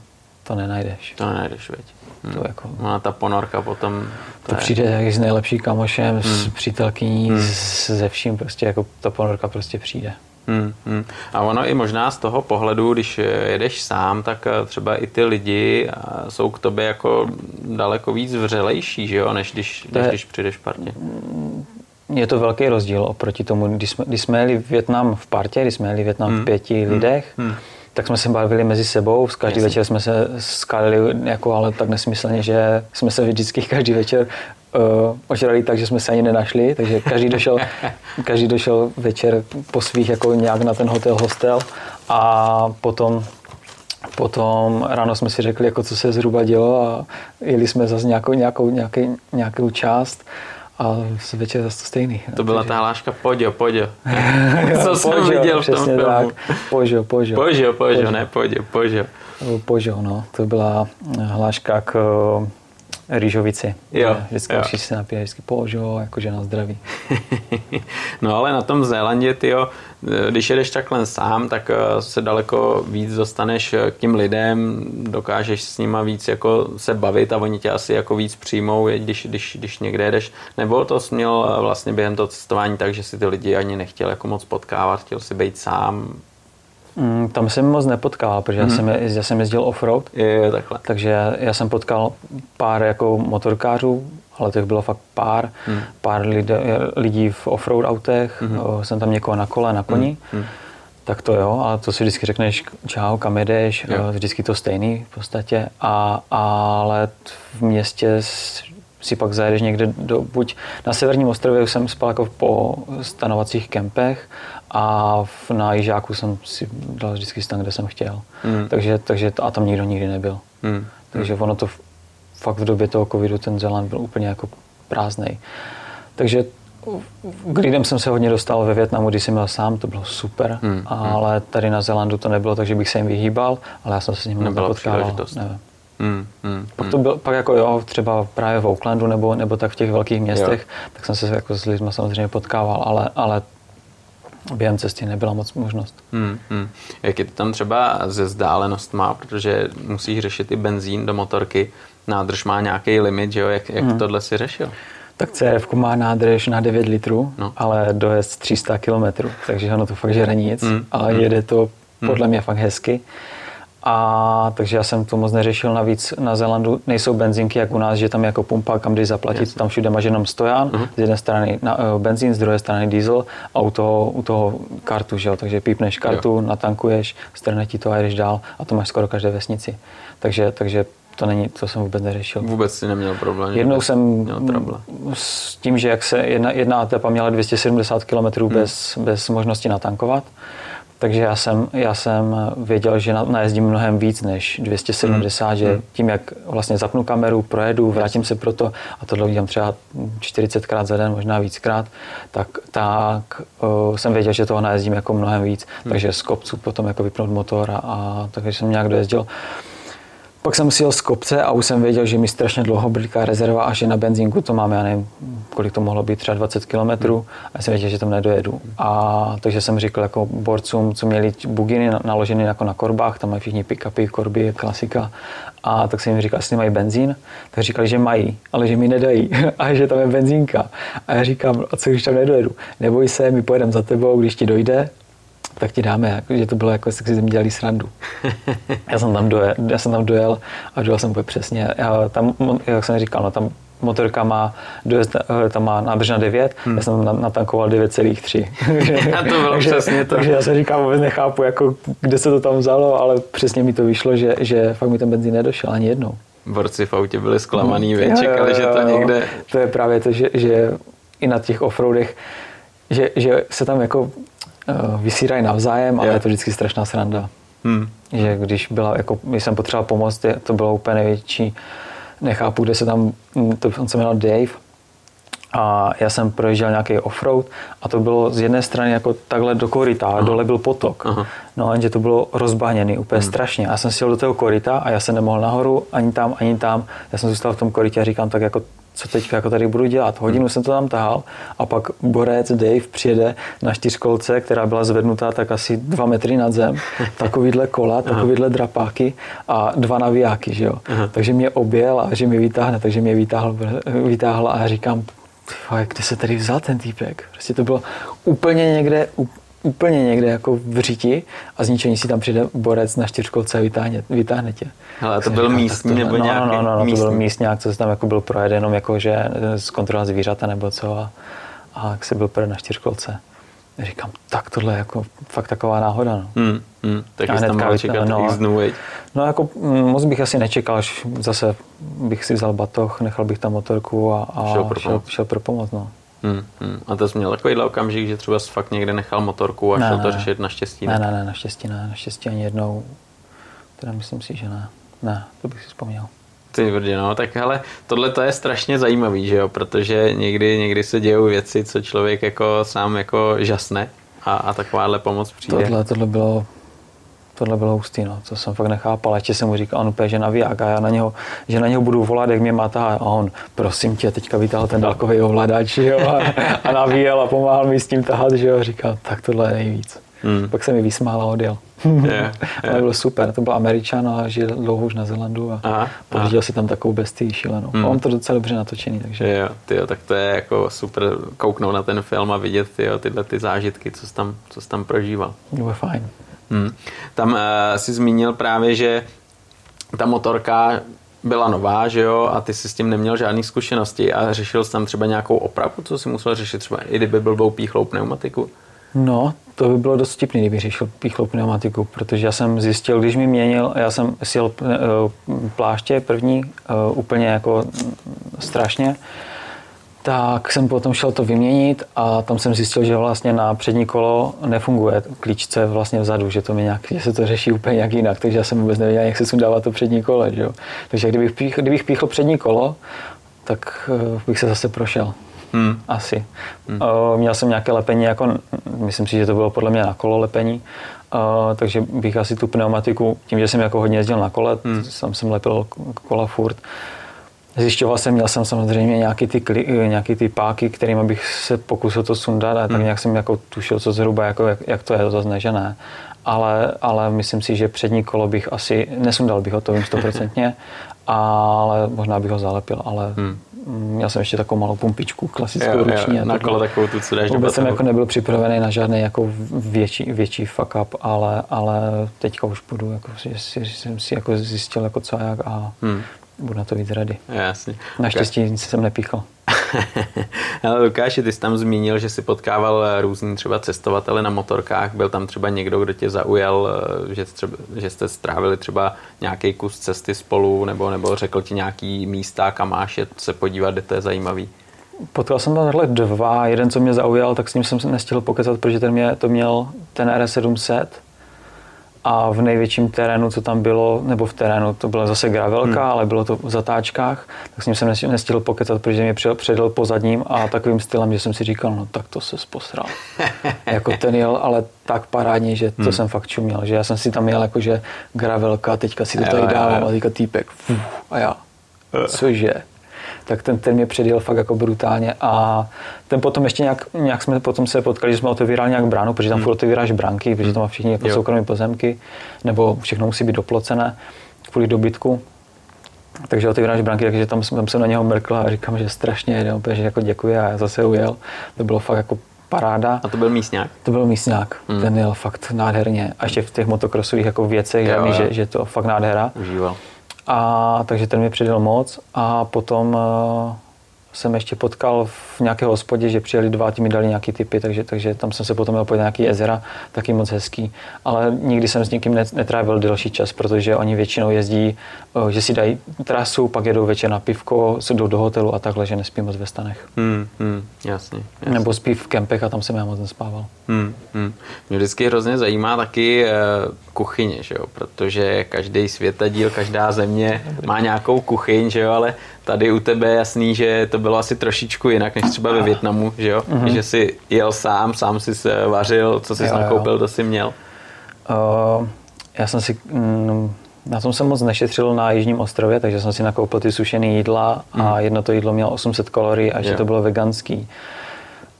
to nenajdeš. To nenajdeš, veď. Hmm. To jako, Ona ta ponorka potom... To, to je... přijde jak s nejlepší kamošem, hmm. s přítelkyní, hmm. ze vším prostě, jako ta ponorka prostě přijde. Hmm, hmm. A ono i možná z toho pohledu, když jedeš sám, tak eh, třeba i ty lidi eh, jsou k tobě jako daleko víc vřelejší, že jo, než když, než je, když přijdeš v partě. Je to velký rozdíl oproti tomu, když jsme, když jsme jeli Větnam v partě, když jsme jeli Větnam hmm. v pěti hmm. lidech, hmm tak jsme se bavili mezi sebou, každý Jasně. večer jsme se skalili, jako, ale tak nesmyslně, že jsme se vždycky každý večer uh, ožrali tak, že jsme se ani nenašli, takže každý došel, každý došel večer po svých jako nějak na ten hotel, hostel a potom Potom ráno jsme si řekli, jako co se zhruba dělo a jeli jsme zase nějakou, nějakou, nějaký, nějakou část a večer zase to stejný. To byla ta hláška Poďo, Poďo. Co jsem viděl v tom filmu. Tak. Požo, Požo. Požo, Požo, ne Poďo, Požo. Požo, no. To byla hláška k rýžovici. Jo, vždycky jo. se napije, vždycky požo, jakože na zdraví. no ale na tom Zélandě, tyjo, když jedeš takhle sám, tak eh, se daleko víc dostaneš k těm lidem, dokážeš s nima víc jako se bavit a oni tě asi jako víc přijmou, když, když, když někde jedeš. Nebo to jsi měl eh, vlastně během toho cestování tak, že si ty lidi ani nechtěl jako moc potkávat, chtěl si být sám, Mm, tam jsem moc nepotkal, protože mm. já, mhm. jsem, já jsem jezdil offroad. Je, je, takhle. Takže já jsem potkal pár jako motorkářů, ale těch bylo fakt pár. Mm. Pár lidí, lidí v offroad autech, mm. jsem tam někoho na kole, na koni. Mm. Tak to jo, ale to si vždycky řekneš, čau, kam jedeš, jo. vždycky to stejný v podstatě. A, ale v městě si pak zajedeš někde do, buď na severním ostrově už jsem spal jako po stanovacích kempech a v, na Jižáku jsem si dal vždycky stan, kde jsem chtěl. Mm. Takže, takže a tam nikdo nikdy nebyl. Mm. Takže ono to fakt v době toho covidu ten Zeland byl úplně jako prázdný. Takže k lidem jsem se hodně dostal ve Větnamu, když jsem byl sám, to bylo super, mm. ale tady na Zelandu to nebylo, takže bych se jim vyhýbal, ale já jsem se s nimi nepotkával. Nevím. Hmm, hmm, pak to byl, pak jako jo, třeba právě v Oaklandu nebo, nebo tak v těch velkých městech, jo. tak jsem se jako s lidmi samozřejmě potkával, ale, ale během cesty nebyla moc možnost. Hmm, hmm. Jak je to tam třeba ze vzdálenostma, protože musíš řešit i benzín do motorky, nádrž má nějaký limit, že jo? Jak, jak hmm. tohle si řešil? Tak CRF má nádrž na 9 litrů, no. ale dojezd 300 km, takže ono to fakt žere nic, hmm. ale hmm. jede to podle hmm. mě fakt hezky. A takže já jsem to moc neřešil. Navíc na Zelandu nejsou benzinky jak u nás, že tam je jako pumpa, kam jdeš zaplatit, Jasně. tam všude máš jenom stojan, uh-huh. z jedné strany na, uh, benzín, z druhé strany diesel a u toho, u toho kartu, že jo? takže pípneš kartu, jo. natankuješ, strane ti to a jdeš dál a to máš skoro každé vesnici. Takže, takže to není, to jsem vůbec neřešil. Vůbec si neměl problém. Jednou jsem s tím, že jak se jedna, jedna etapa měla 270 km hmm. bez, bez možnosti natankovat, takže já jsem, já jsem věděl, že najezdím mnohem víc než 270, mm. že hmm. tím, jak vlastně zapnu kameru, projedu, vrátím se proto a tohle udělám třeba 40krát za den, možná víckrát, tak, tak uh, jsem věděl, že toho najezdím jako mnohem víc. Mm. Takže z kopců potom jako vypnout motor a, a takže jsem nějak dojezdil. Pak jsem si jel z kopce a už jsem věděl, že mi strašně dlouho bliká rezerva a že na benzínku to máme, já nevím, kolik to mohlo být, třeba 20 km a já jsem věděl, že tam nedojedu. A takže jsem říkal jako borcům, co měli buginy naloženy jako na korbách, tam mají všichni pick-upy, korby, klasika. A tak jsem jim říkal, jestli mají benzín, tak říkali, že mají, ale že mi nedají a že tam je benzínka. A já říkám, a co když tam nedojedu? Neboj se, my pojedeme za tebou, když ti dojde, tak ti dáme, jako, že to bylo jako, jestli si dělali srandu. já, jsem tam dojel, já jsem tam dojel a dojel jsem úplně přesně. Já tam, jak jsem říkal, no, tam motorka má, dojezd, eh, tam má nádrž na 9, hmm. já jsem natankoval 9,3. a to bylo takže, přesně to. Takže já se říkám, vůbec nechápu, jako, kde se to tam vzalo, ale přesně mi to vyšlo, že, že fakt mi ten benzín nedošel ani jednou. Borci v autě byli zklamaný, hmm. čekali, že to někde... To je právě to, že, že i na těch offroadech, že, že se tam jako vysírají navzájem, ale je to vždycky strašná sranda. Hmm. Že když, byla, jako, když jsem potřeboval pomoct, to bylo úplně největší, nechápu, kde se tam, to, on se jmenoval Dave, a já jsem projížděl nějaký offroad a to bylo z jedné strany jako takhle do koryta a dole byl potok. Aha. No jenže to bylo rozbahněný úplně hmm. strašně. Já jsem sjel do toho koryta a já jsem nemohl nahoru ani tam, ani tam. Já jsem zůstal v tom korytě a říkám tak jako co teď jako tady budu dělat. Hodinu jsem to tam tahal a pak borec Dave přijede na čtyřkolce, která byla zvednutá tak asi dva metry nad zem, takovýhle kola, takovýhle drapáky a dva navijáky, že jo. Takže mě objel a že mě vytáhne, takže mě vytáhl, vytáhl a říkám, kde se tady vzal ten týpek? Prostě to bylo úplně někde, úplně někde jako v říti a z ničeho si tam přijde borec na čtyřkolce a vytáhne, vytáhne tě. Ale to byl místní nebo no, nějaký? No, no, no, místní. to byl místní, co se tam jako byl projede jenom jako, že zkontrolovat zvířata nebo co a, a jak se byl projed na čtyřkolce. Říkám, tak tohle je jako fakt taková náhoda. No. Hmm, hmm. Tak jsi tam mohl čekat no, dnů, No jako mm, moc bych asi nečekal, až zase bych si vzal batoh, nechal bych tam motorku a, a šel, pro šel, šel pro pomoc. No. Hmm, hmm. A to jsi měl takovýhle okamžik, že třeba jsi fakt někde nechal motorku a ne, šel to ne, řešit naštěstí? Ne, ne, ne, naštěstí ne, naštěstí ani jednou. Teda myslím si, že ne. Ne, to bych si vzpomněl. Ty vrdě, no, tak hele, tohle to je strašně zajímavý, že jo, protože někdy, někdy se dějou věci, co člověk jako sám jako žasne a, a takováhle pomoc přijde. Tohle, tohle bylo tohle bylo hustý, no. to jsem fakt nechápal. Ještě jsem mu říkal, on úplně, že naviják a já na něho, že na něho budu volat, jak mě má a on, prosím tě, teďka vytáhl ten dálkový ovladač, jo, a, a navíjel a pomáhal mi s tím tahat, že jo, říkal, tak tohle je nejvíc. Hmm. Pak se mi vysmál a odjel. Yeah, yeah. Ale bylo super, to byl Američan a žije dlouho už na Zelandu a aha, pořídil si tam takovou bestii šílenou. Hmm. on to docela dobře natočený, takže... Jo, tyjo, tak to je jako super kouknout na ten film a vidět tyjo, tyhle ty zážitky, co jsi tam, co jsi tam prožíval. Bylo fajn. Hmm. Tam uh, si zmínil právě, že ta motorka byla nová, že jo, a ty si s tím neměl žádné zkušenosti a řešil jsi tam třeba nějakou opravu, co si musel řešit třeba, i kdyby byl píchlou pneumatiku? No, to by bylo dost vtipný, kdyby řešil píchlou pneumatiku, protože já jsem zjistil, když mi měnil, já jsem sjel eh, pláště první eh, úplně jako strašně, tak jsem potom šel to vyměnit a tam jsem zjistil, že vlastně na přední kolo nefunguje klíčce vlastně vzadu, že to mi nějak, že se to řeší úplně nějak jinak, takže já jsem vůbec nevěděl, jak se sundává to přední kolo. Že jo? Takže kdybych, pích, kdybych píchl přední kolo, tak eh, bych se zase prošel. Hmm. Asi. Hmm. Uh, měl jsem nějaké lepení, jako, myslím si, že to bylo podle mě na kolo lepení, uh, takže bych asi tu pneumatiku, tím, že jsem jako hodně jezdil na kole, hmm. jsem, jsem lepil kola furt, Zjišťoval jsem, měl jsem samozřejmě nějaký ty, nějaký ty páky, kterými bych se pokusil to sundat, a tak hmm. nějak jsem jako tušil, co zhruba, jako, jak, jak to je, to zase ne, že ne. Ale, ale myslím si, že přední kolo bych asi, nesundal bych ho, to vím stoprocentně, ale možná bych ho zalepil, ale hmm. měl jsem ještě takovou malou pumpičku, klasickou jo, ruční. Jo, na kolo takovou tu, co Vůbec jsem jako nebyl připravený na žádný jako větší, větší fuck up, ale, ale teďka už budu, jako, že, že jsem si jako zjistil, jako co a jak a hmm budu na to víc rady. Jasně. Naštěstí nic jsem nepíchl. Ale Lukáši, ty jsi tam zmínil, že jsi potkával eh, různý třeba cestovatele na motorkách. Byl tam třeba někdo, kdo tě zaujal, eh, že, třeba, že jste strávili třeba nějaký kus cesty spolu, nebo, nebo řekl ti nějaký místa, kam máš jet se podívat, kde to je zajímavý? Potkal jsem tam takhle dva. Jeden, co mě zaujal, tak s ním jsem se nestihl pokecat, protože ten mě to měl ten RS700 a v největším terénu, co tam bylo, nebo v terénu, to byla zase gravelka, hmm. ale bylo to v zatáčkách, tak s ním jsem nestihl pokecat, protože mě předal po zadním a takovým stylem, že jsem si říkal, no tak to se posral. jako ten jel, ale tak parádně, že to hmm. jsem fakt čuměl, že já jsem si tam jel jakože gravelka, teďka si to tady dávám a teďka týpek, a já, cože? Tak ten, ten mě předjel fakt jako brutálně a ten potom ještě nějak, nějak jsme potom se potkali, že jsme otevírali nějak bránu, protože tam hmm. furt otevíráš bránky, protože tam má všichni jako soukromé pozemky, nebo všechno musí být doplocené kvůli dobytku. Takže otevíráš bránky, takže tam, tam jsem na něho mrkl a říkám, že strašně jede, že jako děkuji a já zase ujel. To bylo fakt jako paráda. A to byl místňák? To byl místňák. Hmm. Ten jel fakt nádherně. A ještě v těch motokrosových jako věcech, jo, jo. Že, že to fakt nádhera. Užíval. A takže ten mi přidal moc a potom uh, jsem ještě potkal v nějaké hospodě, že přijeli dva, ti mi dali nějaký typy, takže, takže tam jsem se potom měl pojít nějaký jezera, taky moc hezký. Ale nikdy jsem s nikým netrávil delší čas, protože oni většinou jezdí, eh, že si dají trasu, pak jedou večer na pivko, jdou do hotelu a takhle, že nespí moc ve stanech. Hmm, hmm, jasně, jasně. Nebo spí v kempech a tam jsem já moc nespával. Hmm, hmm. Mě vždycky hrozně zajímá taky uh, kuchyně, že jo? protože každý světadíl, každá země má nějakou kuchyň, že jo? ale tady u tebe je jasný, že to bylo asi trošičku jinak, než třeba ve Větnamu, že jo? Mm-hmm. Že jsi jel sám, sám si se vařil, co jsi jo, nakoupil, jo. to jsi měl? Uh, já jsem si... Mm, na tom jsem moc nešetřil na Jižním ostrově, takže jsem si nakoupil ty sušené jídla a mm. jedno to jídlo mělo 800 kalorií a že to bylo veganský.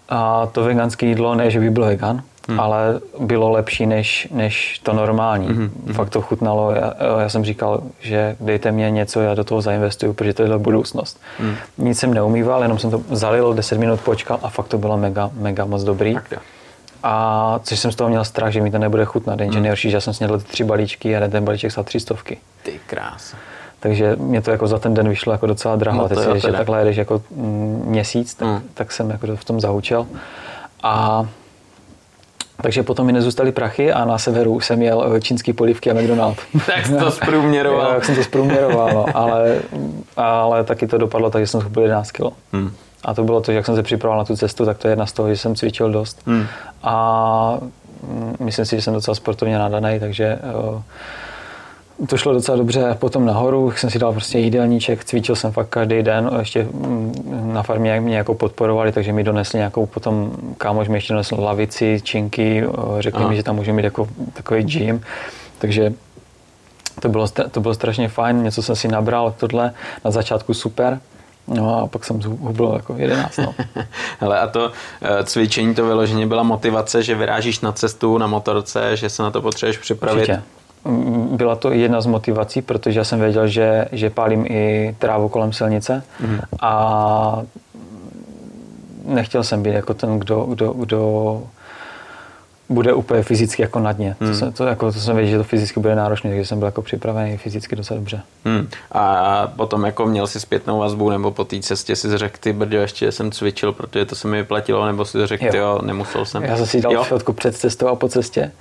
A to veganské jídlo, ne, že by byl vegan, hmm. ale bylo lepší než, než to normální. Hmm. Fakt to chutnalo. Já, já jsem říkal, že dejte mě něco, já do toho zainvestuju, protože to je budoucnost. Hmm. Nic jsem neumýval, jenom jsem to zalil, 10 minut počkal a fakt to bylo mega, mega moc dobrý. Tak, a což jsem z toho měl strach, že mi to nebude chutnat. Jenže hmm. nejhorší, že já jsem snědl ty tři balíčky a ten balíček stál tři stovky. Ty krás. Takže mě to jako za ten den vyšlo jako docela draho. No Teď si, že takhle jedeš jako mm, měsíc, tak, hmm. tak jsem jako v tom zahučel. A takže potom mi nezůstaly prachy a na severu jsem jel eh, čínský polivky a McDonald. tak to zprůměroval. tak jsem to zprůměroval, no. ale, ale taky to dopadlo tak, že jsem schopil 11 kg. Hmm. A to bylo to, že jak jsem se připravoval na tu cestu, tak to je jedna z toho, že jsem cvičil dost. Hmm. A mm, myslím si, že jsem docela sportovně nadaný, takže uh, to šlo docela dobře. Potom nahoru jsem si dal prostě jídelníček, cvičil jsem fakt každý den, ještě mm, na farmě mě jako podporovali, takže mi donesli nějakou potom, kámoš mi ještě donesl lavici, činky, řekli Aha. mi, že tam můžu mít jako takový gym, takže to bylo, to bylo strašně fajn, něco jsem si nabral, tohle na začátku super, No a pak jsem hubil jako 11. No. Hele, a to eh, cvičení, to vyloženě byla motivace, že vyrážíš na cestu na motorce, že se na to potřebuješ připravit? Určitě byla to jedna z motivací, protože já jsem věděl, že, že pálím i trávu kolem silnice mm. a nechtěl jsem být jako ten, kdo, kdo, kdo bude úplně fyzicky jako na dně. Mm. To, jsem, to, jako, to jsem věděl, že to fyzicky bude náročné, takže jsem byl jako připravený fyzicky docela dobře. Mm. A potom jako měl si zpětnou vazbu, nebo po té cestě si řekl, ty brďo, ještě jsem cvičil, protože to se mi vyplatilo, nebo si řekl, jo. jo, nemusel jsem. Já jsem si dal fotku před cestou a po cestě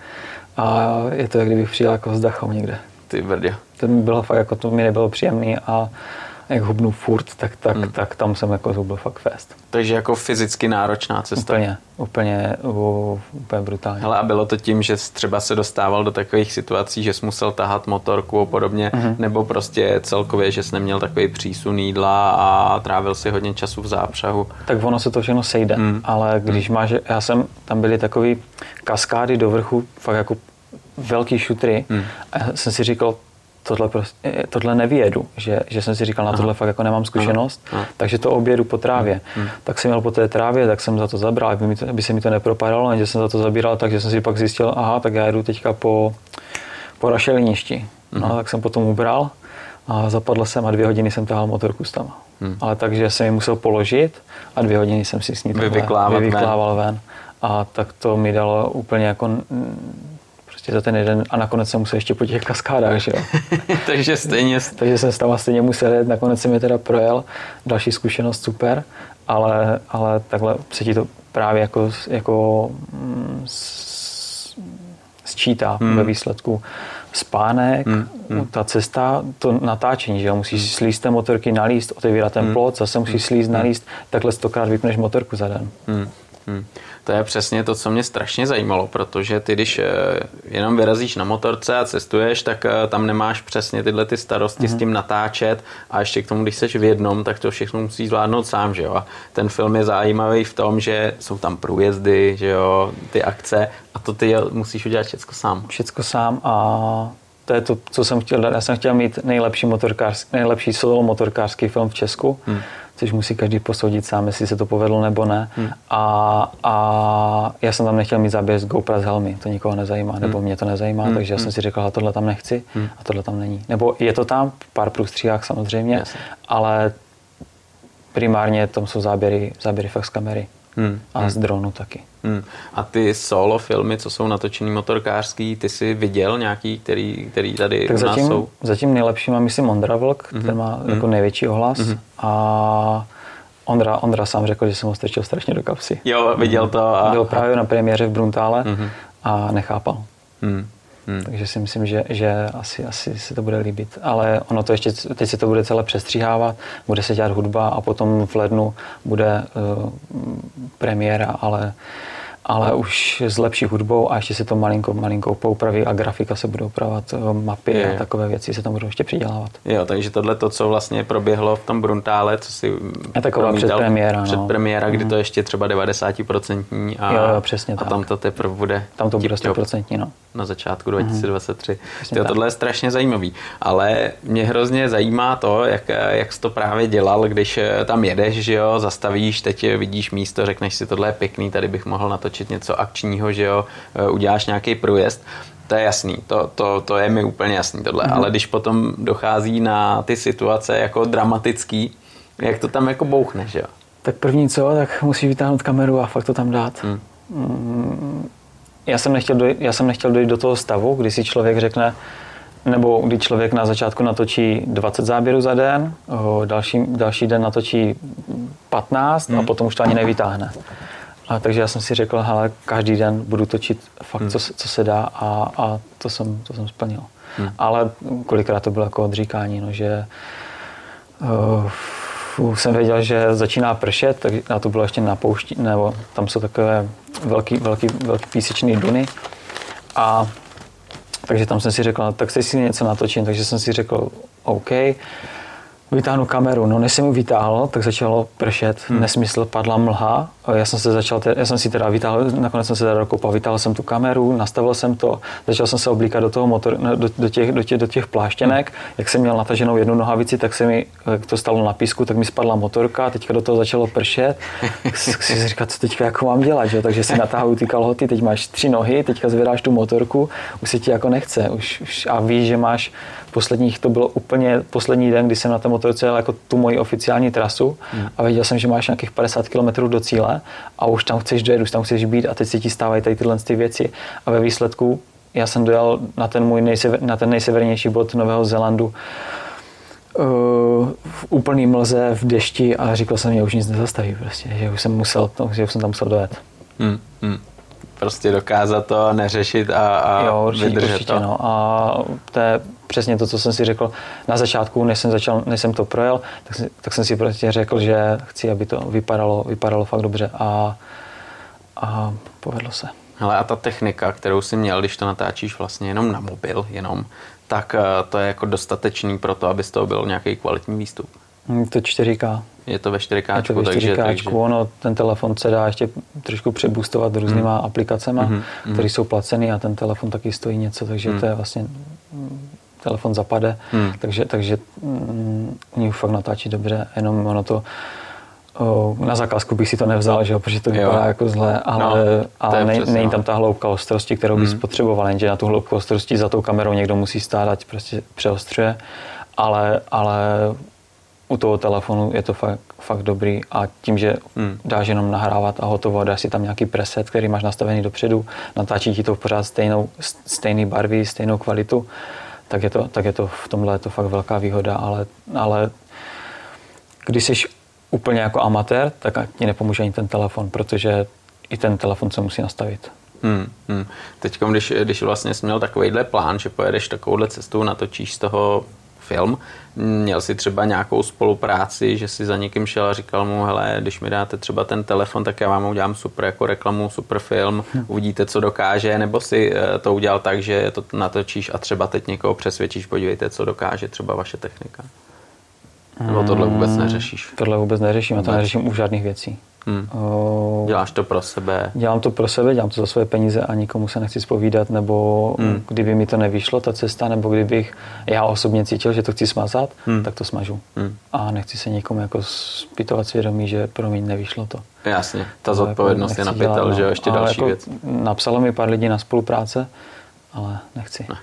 a je to, jak kdybych přijel jako s Dachau někde. Ty brdě. To mi bylo fakt, jako to mi nebylo příjemný a jak hubnu furt, tak, tak, hmm. tak tam jsem jako zhubil fakt fest. Takže jako fyzicky náročná cesta. Úplně, úplně, úplně brutálně. Hele, a bylo to tím, že třeba se dostával do takových situací, že jsi musel tahat motorku a podobně, hmm. nebo prostě celkově, že jsi neměl takový přísun jídla a trávil si hodně času v zápřahu? Tak ono se to všechno sejde, hmm. ale když hmm. máš, já jsem, tam byly takový kaskády do vrchu, fakt jako velký šutry hmm. a jsem si říkal, tohle, prostě, tohle nevyjedu, že, že jsem si říkal, na tohle Aha. fakt jako nemám zkušenost, Aha. takže to objedu po trávě. Aha. Tak jsem měl po té trávě, tak jsem za to zabral, aby, mi to, aby se mi to nepropadalo, že jsem za to zabíral, takže jsem si pak zjistil, aha, tak já jedu teďka po, po rašeliništi. No, tak jsem potom ubral a zapadl jsem a dvě hodiny jsem tahal motorku s tam. Hmm. Ale takže jsem ji musel položit a dvě hodiny jsem si s ní vyvyklával ven. ven. A tak to mi dalo úplně jako prostě za ten jeden a nakonec jsem musel ještě po těch kaskádách, že jo. Takže stejně. Takže jsem tam stejně musel jet, nakonec jsem je teda projel, další zkušenost super, ale, ale takhle se ti to právě jako, jako mm, sčítá hmm. ve výsledku spánek, hmm. Hmm. ta cesta, to natáčení, že jo, musíš hmm. slíst té motorky, nalíst, otevírat ten hmm. plot, zase musíš hmm. slíst, nalíst, takhle stokrát vypneš motorku za den. Hmm. Hmm. To je přesně to, co mě strašně zajímalo, protože ty, když eh, jenom vyrazíš na motorce a cestuješ, tak eh, tam nemáš přesně tyhle ty starosti mm-hmm. s mhm. tím natáčet a ještě k tomu, když jsi v jednom, tak to všechno musíš zvládnout sám, že jo. A ten film je zajímavý v tom, že jsou tam průjezdy, že jo, ty akce a to ty musíš udělat všechno sám. Všechno sám a to je to, co jsem chtěl dát. Já jsem chtěl mít nejlepší, motorkářský, nejlepší solo motorkářský film v Česku. Hmm což musí každý posoudit sám, jestli se to povedlo nebo ne. Hmm. A, a já jsem tam nechtěl mít záběr z GoPro z helmy, to nikoho nezajímá, hmm. nebo mě to nezajímá, hmm. takže já jsem hmm. si řekl, tohle tam nechci hmm. a tohle tam není. Nebo je to tam, v pár průstříhách samozřejmě, yes. ale primárně tam jsou záběry, záběry fakt z kamery. Hmm. A hmm. z dronu taky. Hmm. A ty solo filmy, co jsou natočený motorkářský, ty jsi viděl nějaký, který, který tady tak u zatím, nás jsou? Zatím nejlepší mám myslím Ondra Vlk, hmm. ten má hmm. jako největší ohlas. Hmm. A Ondra, Ondra sám řekl, že jsem ho strčil strašně do kapsy. Jo, viděl to. A... Byl právě na premiéře v Bruntále hmm. a nechápal. Hmm. Hmm. Takže si myslím, že, že asi, asi se to bude líbit. Ale ono to ještě, teď se to bude celé přestříhávat, bude se dělat hudba a potom v lednu bude uh, premiéra, ale ale už s lepší hudbou a ještě se to malinko, malinko poupraví a grafika se bude upravovat, eh, mapy je. a takové věci se tam budou ještě přidělávat. Jo, takže tohle to, co vlastně proběhlo v tom Bruntále, co si je taková předpremiéra. Předpremiéra, no. kdy to mhm. ještě třeba 90% a, jo, jo, přesně a tak. tam to teprve bude Tam to bude 100%, no. Na začátku 2023. Mm. Jo, tohle je strašně zajímavý, ale mě hrozně zajímá to, jak, jak jsi to právě dělal, když eh, tam jedeš, že jo, zastavíš, teď vidíš místo, řekneš si, tohle je pěkný, tady bych mohl natočit něco akčního, že jo, eh, uděláš nějaký průjezd, to je jasný, to, to, to je mi úplně jasný tohle, mm. ale když potom dochází na ty situace jako dramatický, jak to tam jako bouchne, že jo? Tak první co, tak musíš vytáhnout kameru a fakt to tam dát. Mm. Já jsem, nechtěl dojít, já jsem nechtěl dojít do toho stavu, kdy si člověk řekne, nebo kdy člověk na začátku natočí 20 záběrů za den, další, další den natočí 15 hmm. a potom už to ani nevytáhne. A takže já jsem si řekl, hele, každý den budu točit fakt, hmm. co, co se dá a, a to, jsem, to jsem splnil. Hmm. Ale kolikrát to bylo jako odříkání, no, že uh, jsem věděl, že začíná pršet, tak a to bylo ještě na poušti, nebo tam jsou takové velký, velký, velký písečný duny. A takže tam jsem si řekl, tak si něco natočím, takže jsem si řekl, OK, vytáhnu kameru. No než jsem ji vytáhl, tak začalo pršet, hmm. nesmysl, padla mlha. Já jsem se začal, já jsem si teda vytáhl, nakonec jsem se teda dokopal, vytáhl jsem tu kameru, nastavil jsem to, začal jsem se oblíkat do toho motor, do, do, těch, do, těch, do těch pláštěnek. Hmm. Jak jsem měl nataženou jednu nohavici, tak se mi, jak to stalo na písku, tak mi spadla motorka, teďka do toho začalo pršet. si říkal, co teďka jako mám dělat, že? takže si natáhuju ty kalhoty, teď máš tři nohy, teďka zvedáš tu motorku, už se ti jako nechce, už, už a víš, že máš posledních, to bylo úplně poslední den, kdy jsem na té motorce jel jako tu moji oficiální trasu hmm. a věděl jsem, že máš nějakých 50 km do cíle a už tam chceš dojet, už tam chceš být a teď se ti stávají tady tyhle ty věci a ve výsledku já jsem dojel na ten můj nejsever, na ten nejsevernější bod Nového Zélandu uh, v úplný mlze, v dešti a říkal jsem, že už nic nezastaví prostě, že už jsem musel, že už jsem tam musel dojet. Hmm, hmm prostě dokázat to neřešit a, a jo, určitě, vydržet určitě, to. No. A to je přesně to, co jsem si řekl na začátku, než jsem, začal, než jsem to projel, tak, si, tak jsem si prostě řekl, že chci, aby to vypadalo, vypadalo fakt dobře a, a povedlo se. Ale a ta technika, kterou jsi měl, když to natáčíš vlastně jenom na mobil, jenom, tak eh, to je jako dostatečný pro to, aby z toho byl nějaký kvalitní výstup. Mm, to 4K. Je to ve 4K, je to ve 4K takže, takže... Ono, ten telefon se dá ještě trošku přeboostovat různýma hmm. aplikacemi, hmm. které jsou placený a ten telefon taky stojí něco, takže hmm. to je vlastně telefon zapade, hmm. takže, takže mm, oni už fakt natáčí dobře, jenom ono to o, na zakázku bych si to nevzal, že jo, protože to vypadá jo. jako zle, ale, no, ale nej, není tam ta hloubka ostrosti, kterou bys hmm. potřeboval, jenže na tu hloubku ostrosti za tou kamerou někdo musí stát, ať prostě přeostřuje, ale, ale u toho telefonu je to fakt, fakt dobrý a tím, že hmm. dáš jenom nahrávat a hotovo, dáš si tam nějaký preset, který máš nastavený dopředu, natáčí ti to pořád stejnou, stejný barvy, stejnou kvalitu, tak je to, tak je to v tomhle je to fakt velká výhoda, ale, ale když jsi úplně jako amatér, tak ti nepomůže ani ten telefon, protože i ten telefon se musí nastavit. Hmm, hmm. Teď, když, když vlastně jsi měl takovýhle plán, že pojedeš takovouhle cestou, natočíš z toho film. Měl si třeba nějakou spolupráci, že si za někým šel a říkal mu, hele, když mi dáte třeba ten telefon, tak já vám udělám super jako reklamu, super film, uvidíte, co dokáže, nebo si eh, to udělal tak, že to natočíš a třeba teď někoho přesvědčíš, podívejte, co dokáže třeba vaše technika. Nebo tohle vůbec hmm, neřešíš? Tohle vůbec neřeším, já to neřeším u žádných věcí. Hmm. Děláš to pro sebe? Dělám to pro sebe, dělám to za své peníze a nikomu se nechci spovídat, nebo hmm. kdyby mi to nevyšlo, ta cesta, nebo kdybych já osobně cítil, že to chci smazat, hmm. tak to smažu. Hmm. A nechci se nikomu jako zpytovat svědomí, že pro mě nevyšlo to. Jasně, ta zodpovědnost jako je napitel, no. že jo, ještě ale další jako věc. Napsalo mi pár lidí na spolupráce, ale nechci. Ne.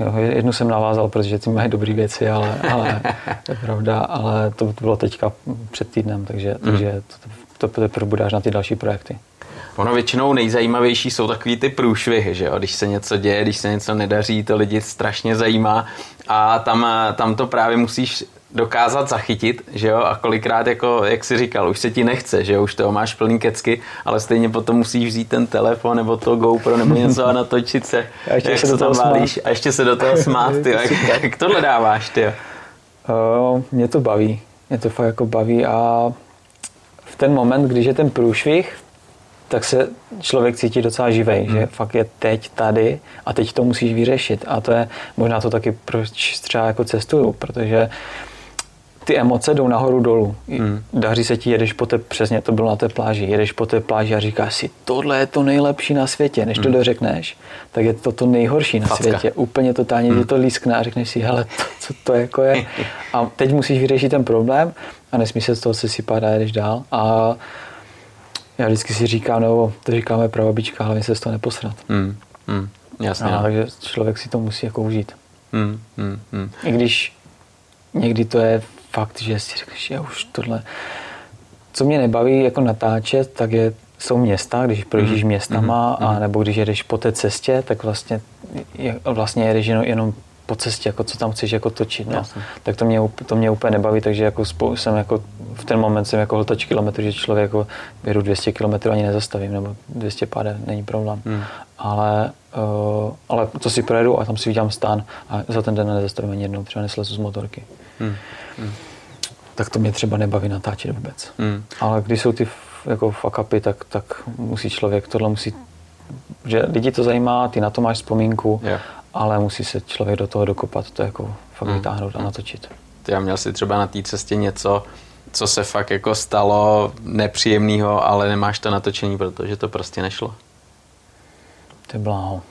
Jo, jednu jsem navázal, protože ty mají dobré věci, ale, ale to je pravda, ale to bylo teďka před týdnem, takže, hmm. takže to, to bude až na ty další projekty. Ono většinou nejzajímavější jsou takový ty průšvihy, že jo? Když se něco děje, když se něco nedaří, to lidi strašně zajímá a tam, tam to právě musíš dokázat zachytit, že jo, a kolikrát, jako, jak jsi říkal, už se ti nechce, že jo, už toho máš plný kecky, ale stejně potom musíš vzít ten telefon nebo to GoPro nebo něco a natočit se, a ještě jak se do toho válíš, a ještě se do toho smát, ty, jak, jak tohle dáváš, ty? Uh, mě to baví, mě to fakt jako baví a v ten moment, když je ten průšvih, tak se člověk cítí docela živej, hmm. že fakt je teď tady a teď to musíš vyřešit. A to je možná to taky, proč třeba jako cestuju, protože ty emoce jdou nahoru dolů. Hmm. Daří se ti, jedeš po té, přesně to bylo na té pláži, jedeš po té pláži a říkáš si, tohle je to nejlepší na světě. Než hmm. to dořekneš, tak je to to nejhorší na Facka. světě. Úplně totálně hmm. ti to lískne a řekneš si, hele, to, co to jako je. A teď musíš vyřešit ten problém a nesmí se z toho sesypat a jedeš dál. A já vždycky si říkám, no, to říkáme pravabička, hlavně se z toho neposrat. Hmm. Hmm. Jasně. A, no. takže člověk si to musí jako užít. Hmm. Hmm. Hmm. I když někdy to je fakt, že si řekneš, že už tohle... Co mě nebaví jako natáčet, tak je, jsou města, když projíždíš mm. městama, mm. a nebo když jedeš po té cestě, tak vlastně, vlastně jedeš jenom, jenom po cestě, jako co tam chceš jako točit. No. Tak to mě, to mě úplně nebaví, takže jako spou, jsem jako v ten moment jsem jako hltač kilometr, že člověk jako jedu 200 km ani nezastavím, nebo 200 páde, není problém. Hmm. Ale, uh, ale to si projedu a tam si udělám stán a za ten den nezastavím ani jednou, třeba neslezu z motorky. Hmm. Hmm. Tak to mě třeba nebaví natáčet vůbec. Hmm. Ale když jsou ty jako fuck upy, tak, tak musí člověk, tohle musí, že lidi to zajímá, ty na to máš vzpomínku yeah ale musí se člověk do toho dokopat, to jako fakt vytáhnout a natočit. Ty já měl si třeba na té cestě něco, co se fakt jako stalo nepříjemného, ale nemáš to natočení, protože to prostě nešlo. To je bláho.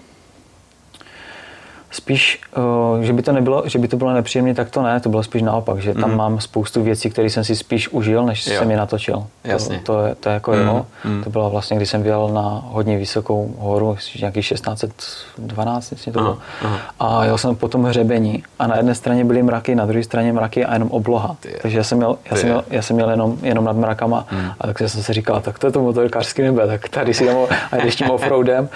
Spíš, uh, že by to nebylo, že by to bylo nepříjemné, tak to ne, to bylo spíš naopak, že tam mm. mám spoustu věcí, které jsem si spíš užil, než jo. jsem je natočil. Jasně. To, to, je, to je jako mm. jo. Mm. To bylo vlastně, když jsem vyjel na hodně vysokou horu, nějaký 1612, myslím to bylo. Aha. A jel jsem po tom hřebení a na jedné straně byly mraky, na druhé straně mraky a jenom obloha. Ty Takže já jsem měl, já jsem měl, já jsem měl jenom, jenom nad mrakama mm. a tak jsem si říkal, tak to je to motorkářský nebe, tak tady si jdem a jdeš tím offroadem.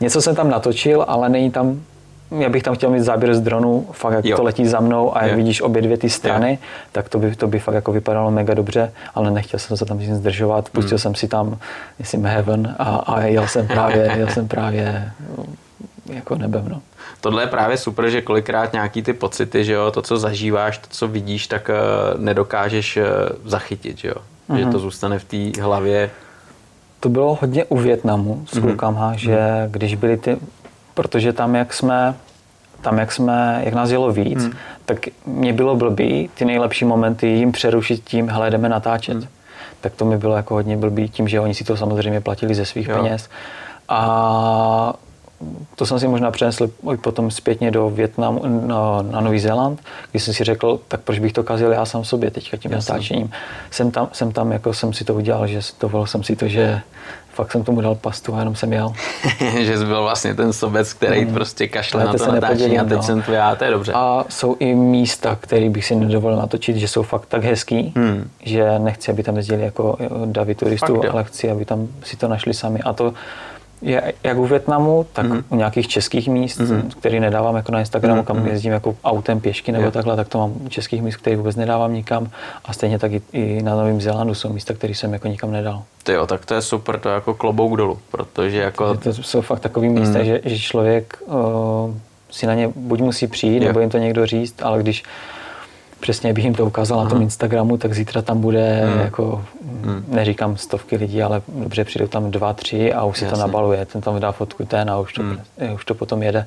Něco jsem tam natočil, ale není tam já bych tam chtěl mít záběr z dronu, fakt jak jo. to letí za mnou a jak jo. vidíš obě dvě ty strany, jo. tak to by, to by fakt jako vypadalo mega dobře, ale nechtěl jsem se tam nic zdržovat, pustil hmm. jsem si tam, myslím, Heaven a, a jel jsem právě, jel jsem právě jako nebem, no. Tohle je právě super, že kolikrát nějaký ty pocity, že jo, to, co zažíváš, to, co vidíš, tak uh, nedokážeš uh, zachytit, že jo. Mm-hmm. Že mhm. to zůstane v té hlavě. To bylo hodně u Větnamu s mm-hmm. klukama, že mm-hmm. když byly ty protože tam, jak jsme, tam, jak jsme, jak nás jelo víc, hmm. tak mě bylo blbý ty nejlepší momenty jim přerušit tím, hele, jdeme natáčet. Hmm. Tak to mi bylo jako hodně blbý tím, že oni si to samozřejmě platili ze svých jo. peněz. A to jsem si možná přenesl potom zpětně do Větnamu, na, na Nový Zéland, kdy jsem si řekl, tak proč bych to kazil já sám sobě teďka tím Jasně. natáčením. Jsem tam, jsem tam, jako jsem si to udělal, že dovolil jsem si to, že fakt jsem tomu dal pastu a jenom jsem jel. že jsi byl vlastně ten sobec, který hmm. prostě kašle na to natáčení a teď no. jsem tu já, to je dobře. A jsou i místa, které bych si nedovolil natočit, že jsou fakt tak hezký, hmm. že nechci, aby tam jezdili jako davy turistů, ale chci, aby tam si to našli sami. A to je jak u Větnamu, tak mm. u nějakých českých míst, mm. který nedávám jako na Instagramu, mm. kam mhm. jezdím jako autem, pěšky nebo yeah. takhle, tak to mám u českých míst, který vůbec nedávám nikam. A stejně tak i, i na Novém Zélandu jsou místa, které jsem jako nikam nedal. Ty jo, tak to je super, to je jako klobouk dolů, protože jako... To jsou fakt takový místa, mm. že, že člověk uh, si na ně buď musí přijít, yeah. nebo jim to někdo říct, ale když přesně bych jim to ukázal na tom Instagramu, tak zítra tam bude hmm. jako, hmm. neříkám stovky lidí, ale dobře přijdou tam dva, tři a už si Jasně. to nabaluje. Ten tam dá fotku ten a už to, hmm. už to potom jede.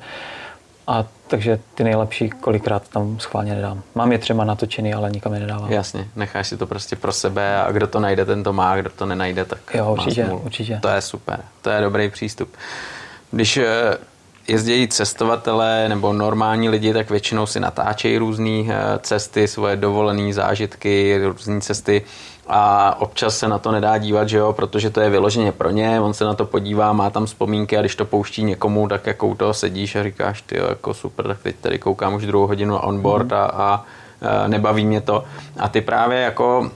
A takže ty nejlepší kolikrát tam schválně nedám. Mám je třeba natočený, ale nikam je nedávám. Jasně, necháš si to prostě pro sebe a kdo to najde, ten to má, kdo to nenajde, tak Jo, určitě, určitě. To je super, to je dobrý přístup. Když eh, jezdí cestovatelé nebo normální lidi, tak většinou si natáčejí různé eh, cesty, svoje dovolené zážitky, různé cesty a občas se na to nedá dívat, že jo, protože to je vyloženě pro ně, on se na to podívá, má tam vzpomínky a když to pouští někomu, tak jako u toho sedíš a říkáš, ty jo, jako super, tak teď tady koukám už druhou hodinu on board mm. a, a nebaví mě to. A ty právě jako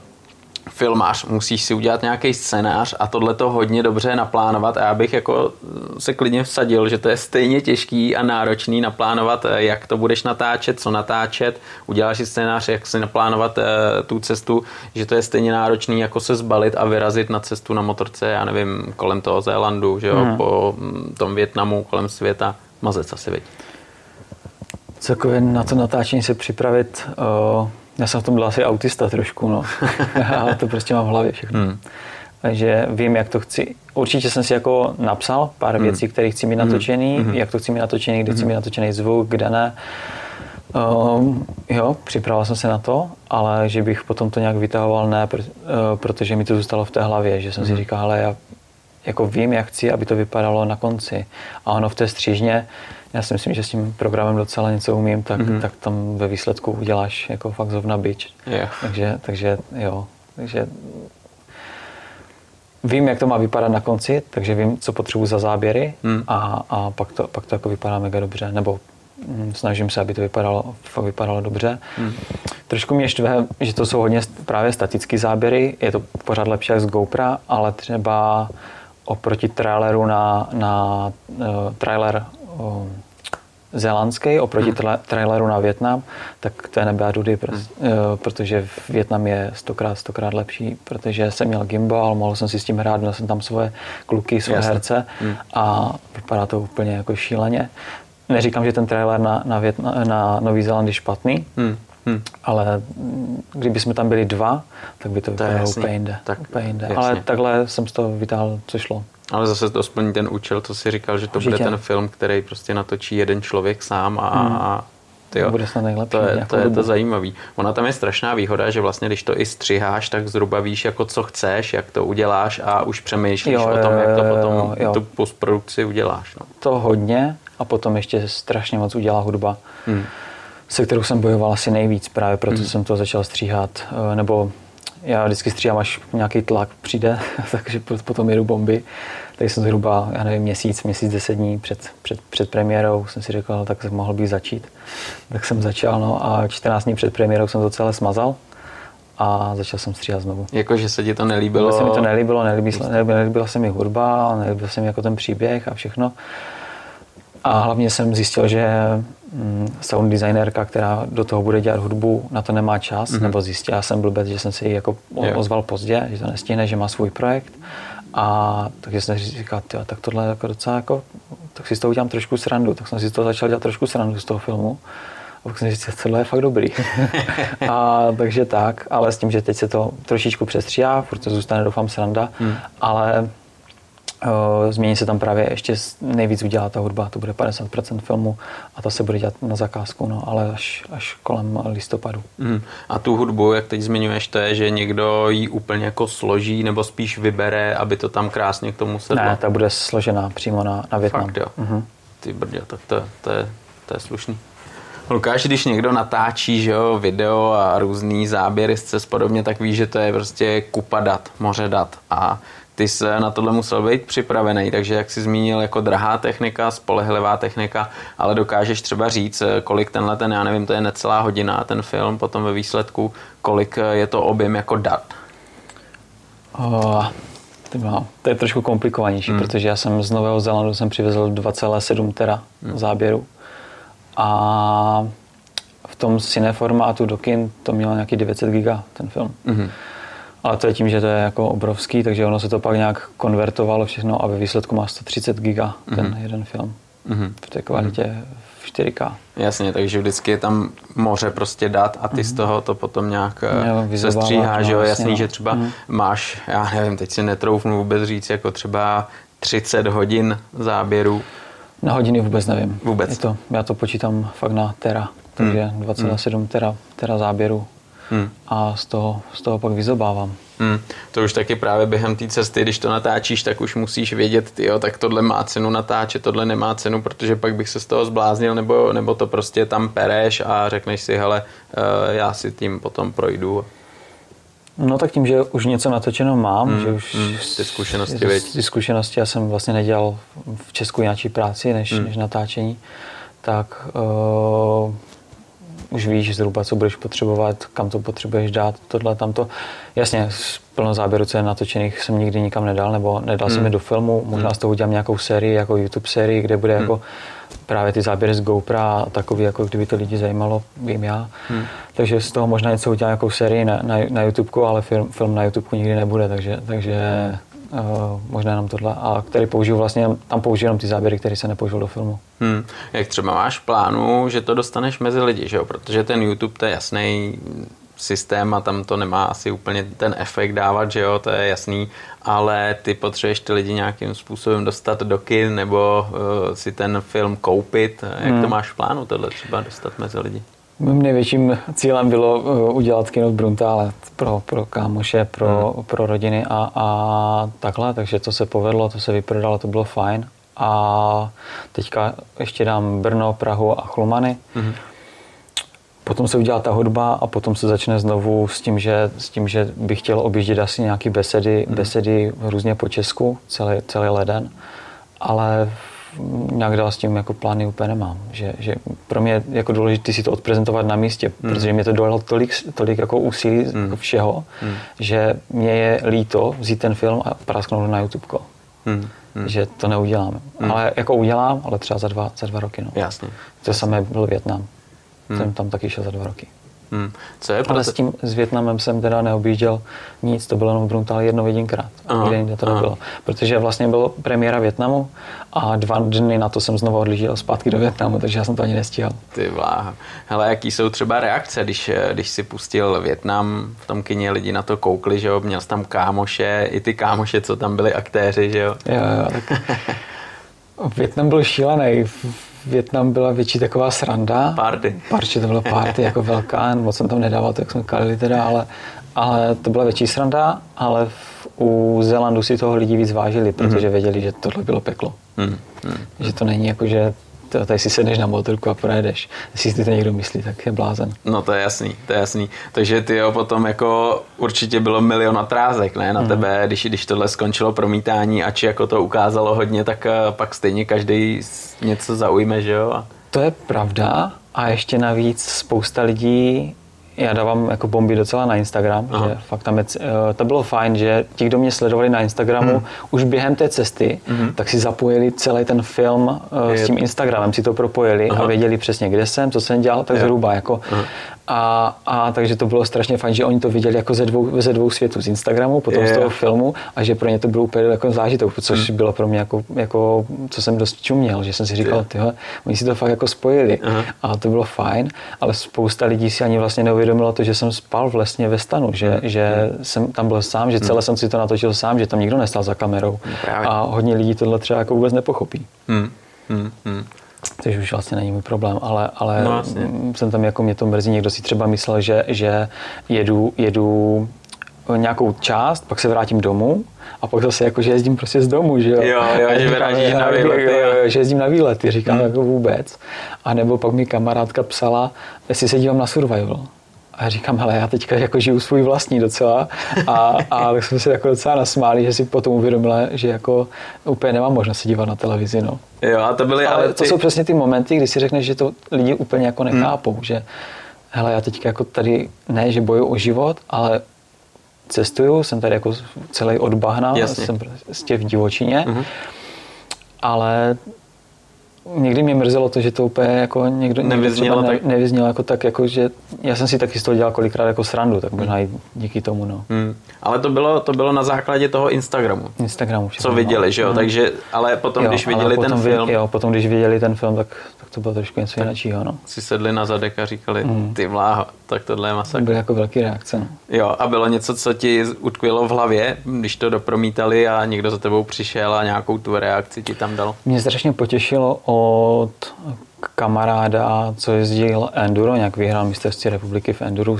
filmář, musíš si udělat nějaký scénář a tohle to hodně dobře naplánovat a já bych jako se klidně vsadil, že to je stejně těžký a náročný naplánovat, eh, jak to budeš natáčet, co natáčet, uděláš si scénář, jak si naplánovat uh, tu cestu, že to je stejně náročný jako se zbalit a vyrazit na cestu na motorce, já nevím, kolem toho Zélandu, že jo, mm. po mm, tom Větnamu, kolem světa, mazec asi, viď. Celkově na to natáčení se připravit uh já jsem v tom byl asi autista trošku, no. Já to prostě mám v hlavě všechno. Hmm. Že vím, jak to chci. Určitě jsem si jako napsal pár mm. věcí, které chci mít natočený, mm. jak to chci mít natočený, kde mm. chci mít natočený zvuk, kde ne. Um, jo, připravil jsem se na to, ale že bych potom to nějak vytahoval, ne, pr- uh, protože mi to zůstalo v té hlavě, že jsem mm. si říkal, ale já jako vím, jak chci, aby to vypadalo na konci. A ono v té střížně, já si myslím, že s tím programem docela něco umím, tak, mm-hmm. tak tam ve výsledku uděláš jako fakt zovna bič. Yeah. Takže, takže jo, takže vím, jak to má vypadat na konci, takže vím, co potřebuji za záběry mm. a, a pak, to, pak to jako vypadá mega dobře, nebo mm, snažím se, aby to vypadalo, vypadalo dobře. Mm. Trošku mě štve, že to jsou hodně právě statické záběry, je to pořád lepší jak z GoPro, ale třeba oproti traileru na, na uh, trailer uh, zélandský oproti hmm. traileru na Větnam, tak to je nebe a dudy, hmm. protože Větnam je stokrát, stokrát lepší, protože jsem měl gimbal, mohl jsem si s tím hrát, měl jsem tam svoje kluky, svoje Jasne. herce hmm. a vypadá to úplně jako šíleně. Neříkám, že ten trailer na, na, Větna, na Nový Zéland je špatný, hmm. Hmm. Ale kdyby jsme tam byli dva, tak by to, to vypadalo úplně jinde. Tak, úplně jinde. Ale takhle jsem z toho vytáhl, co šlo. Ale zase to splní ten účel, co si říkal, že to Určitě. bude ten film, který prostě natočí jeden člověk sám a, hmm. a Tyjo, bude snad nejlepší. To je, to je to zajímavý. Ona tam je strašná výhoda, že vlastně, když to i střiháš, tak zhruba víš, jako co chceš, jak to uděláš a už přemýšlíš jo, o tom, jak to potom jo, jo. tu postprodukci uděláš. No. To hodně a potom ještě strašně moc udělá hudba, hmm. se kterou jsem bojoval asi nejvíc, právě proto hmm. jsem to začal stříhat, eh, nebo já vždycky stříhám, až nějaký tlak přijde, takže potom jedu bomby. Takže jsem zhruba, já nevím, měsíc, měsíc, deset dní před, před, před premiérou jsem si řekl, tak jsem mohl bych začít. Tak jsem začal, no a 14 dní před premiérou jsem to celé smazal a začal jsem stříhat znovu. Jakože se ti to nelíbilo? se mi to nelíbilo, nelíbilo, nelíbilo se mi hudba, nelíbilo se mi jako ten příběh a všechno. A hlavně jsem zjistil, že mm, sound designérka, která do toho bude dělat hudbu, na to nemá čas, mm-hmm. nebo zjistila jsem blbec, že jsem si ji jako ozval pozdě, že to nestihne, že má svůj projekt. A takže jsem říkal, tyjo, tak tohle je jako docela jako, tak si z toho udělám trošku srandu, tak jsem si z toho začal dělat trošku srandu z toho filmu. A pak jsem říkal, tohle je fakt dobrý. a takže tak, ale s tím, že teď se to trošičku přestříhá, protože zůstane doufám sranda, hmm. ale změní se tam právě ještě nejvíc udělá ta hudba, to bude 50% filmu a ta se bude dělat na zakázku, no, ale až, až kolem listopadu. Mm. A tu hudbu, jak teď zmiňuješ, to je, že někdo ji úplně jako složí nebo spíš vybere, aby to tam krásně k tomu sedlo? Ne, ta bude složená přímo na, na Větnam. Fakt jo. Mm-hmm. Ty brdě, tak to, to, je, to je slušný. Lukáš, když někdo natáčí že jo, video a různý záběry z cest podobně, tak víš, že to je prostě kupa dat, moře dat. A ty se na tohle musel být připravený, takže jak jsi zmínil, jako drahá technika, spolehlivá technika, ale dokážeš třeba říct, kolik tenhle ten, já nevím, to je necelá hodina ten film, potom ve výsledku, kolik je to objem jako dat? Oh, to je trošku komplikovanější, hmm. protože já jsem z Nového Zélandu jsem přivezl 2,7 tera hmm. záběru a v tom cineformátu do kin to mělo nějaký 900 giga ten film. Hmm. Ale to je tím, že to je jako obrovský, takže ono se to pak nějak konvertovalo všechno a ve výsledku má 130 giga ten mm-hmm. jeden film. Mm-hmm. V té kvalitě mm-hmm. v 4K. Jasně, takže vždycky je tam moře prostě dat a ty mm-hmm. z toho to potom nějak jo, se stříhá, že jo, jasný, no. že třeba mm-hmm. máš, já nevím, teď si netroufnu vůbec říct, jako třeba 30 hodin záběru. Na hodiny vůbec nevím. Vůbec. Je to, já to počítám fakt na tera, takže hmm. 2,7 hmm. tera, tera záběru hmm. a z toho, z toho pak vyzobávám. Hmm. To už taky právě během té cesty, když to natáčíš, tak už musíš vědět, tyjo, tak tohle má cenu natáčet, tohle nemá cenu, protože pak bych se z toho zbláznil, nebo, nebo to prostě tam pereš a řekneš si, hele, uh, já si tím potom projdu. No tak tím, že už něco natočeno mám, hmm, že už hmm, ty zkušenosti, ty zkušenosti, já jsem vlastně nedělal v Česku nějaký práci než, hmm. než natáčení, tak uh, už víš zhruba, co budeš potřebovat, kam to potřebuješ dát, tohle, tamto. Jasně, plno záběrů, co je natočených, jsem nikdy nikam nedal, nebo nedal hmm. jsem je do filmu, možná hmm. z toho udělám nějakou sérii, jako YouTube sérii, kde bude hmm. jako právě ty záběry z GoPro a takový, jako kdyby to lidi zajímalo, vím já. Hmm. Takže z toho možná něco udělám nějakou sérii na, na, na YouTube, ale film, film na YouTube nikdy nebude, takže, takže uh, možná jenom tohle, a který použiju vlastně, tam použiju jenom ty záběry, které se nepoužil do filmu. Hmm. Jak třeba máš plánu, že to dostaneš mezi lidi, že jo? Protože ten YouTube, to je jasný, systém a tam to nemá asi úplně ten efekt dávat, že jo, to je jasný, ale ty potřebuješ ty lidi nějakým způsobem dostat do kin nebo uh, si ten film koupit. Jak hmm. to máš v plánu tohle třeba dostat mezi lidi? Mým největším cílem bylo uh, udělat kino v Bruntále pro, pro kámoše, pro, hmm. pro rodiny a, a takhle, takže to se povedlo, to se vyprodalo, to bylo fajn. A teďka ještě dám Brno, Prahu a Chlumany. Hmm Potom se udělá ta hudba a potom se začne znovu s tím, že, s tím, že bych chtěl objíždět asi nějaké besedy, hmm. besedy různě po Česku, celý, celý leden, ale nějak dál s tím jako plány úplně nemám. Že, že pro mě je jako důležité si to odprezentovat na místě, hmm. protože mě to dojelo tolik, tolik jako úsilí hmm. všeho, hmm. že mě je líto vzít ten film a prasknout na YouTube. Hmm. Že to neudělám. Hmm. Ale jako udělám, ale třeba za dva, za dva roky. No. Jasně. To samé byl Větnam. Hmm. Jsem tam taky šel za dva roky. Hmm. Co je Ale s tím s Větnamem jsem teda neobjížděl nic, to bylo jenom v Bruntále jedno jedinkrát. Nikde jinde to nebylo. Protože vlastně bylo premiéra Větnamu a dva dny na to jsem znovu odlížel zpátky do Větnamu, takže já jsem to ani nestíhal. Ty vláha. Hele, jaký jsou třeba reakce, když, když si pustil Větnam, v tom kině lidi na to koukli, že jo, měl jsi tam kámoše, i ty kámoše, co tam byli aktéři, že jo? Jo, jo, tak Větnam byl šílený. Větnam byla větší taková sranda. Party. Party, to byla party jako velká, moc jsem tam nedával, tak jsme kalili teda, ale, ale to byla větší sranda, ale v, u Zélandu si toho lidi víc vážili, protože mm-hmm. věděli, že tohle bylo peklo. Mm-hmm. Že to není jako, že tady si sedneš na motorku a projedeš. Jestli si to někdo myslí, tak je blázen. No to je jasný, to je jasný. Takže ty jo, potom jako určitě bylo milion otrázek, ne, na mm. tebe, když, když tohle skončilo promítání, či jako to ukázalo hodně, tak eh, pak stejně každý něco zaujme, že jo? To je pravda a ještě navíc spousta lidí já dávám jako bomby docela na Instagram, Aha. že fakt tam je, eh, to bylo fajn, že ti, kdo mě sledovali na Instagramu, hmm. už během té cesty, hmm. tak si zapojili celý ten film je. s tím Instagramem, si to propojili Aha. a věděli přesně, kde jsem, co jsem dělal, tak je. zhruba jako. Aha. A, a takže to bylo strašně fajn, že oni to viděli jako ze dvou, ze dvou světů, z Instagramu, potom je. z toho filmu a že pro ně to bylo úplně jako zážitek, což hmm. bylo pro mě jako, jako, co jsem dost čuměl, že jsem si říkal, tyhle, oni si to fakt jako spojili Aha. a to bylo fajn, ale spousta lidí si ani vlastně neuvědomilo to, že jsem spal vlastně ve stanu, že, hmm. že jsem tam byl sám, že celé hmm. jsem si to natočil sám, že tam nikdo nestal za kamerou Právě. a hodně lidí tohle třeba jako vůbec nepochopí. Hmm. Hmm. Hmm. Což už vlastně není můj problém, ale, ale no, jsem tam jako mě to mrzí. Někdo si třeba myslel, že, že jedu, jedu nějakou část, pak se vrátím domů a pak zase jako, že jezdím prostě z domu, že jo. Jo, jo, že vyrážíš na výlety. Jo, jo, že jezdím na výlety, říkám hmm. jako vůbec. A nebo pak mi kamarádka psala, jestli se dívám na survival. A říkám, hele, já teďka jako žiju svůj vlastní docela a, a tak jsme se jako docela nasmáli, že si potom uvědomila, že jako úplně nemám možnost se dívat na televizi, no. Jo, a to byly, ale, ale ty... to jsou přesně ty momenty, kdy si řekneš, že to lidi úplně jako hmm. nechápou, hmm. že hele, já teďka jako tady ne, že boju o život, ale cestuju, jsem tady jako celý od bahna, Jasně. jsem prostě v divočině, hmm. ale někdy mě mrzelo to, že to úplně jako někdo nevyznělo, ne, tak... nevyznělo jako tak, jako že já jsem si taky z toho dělal kolikrát jako srandu, tak možná i díky tomu, no. Hmm. Ale to bylo, to bylo na základě toho Instagramu. Instagramu. Co viděli, že jo, hmm. takže, ale potom, jo, když viděli ten film. Jo, potom, když viděli ten film, tak, tak to bylo trošku něco jiného, no. Si sedli na zadek a říkali, hmm. ty vláho, tak tohle je masakr. Byly jako velký reakce, no. Jo, a bylo něco, co ti utkvělo v hlavě, když to dopromítali a někdo za tebou přišel a nějakou tu reakci ti tam dal? Mě strašně potěšilo od kamaráda, co jezdil Enduro, nějak vyhrál mistrovství republiky v Enduro,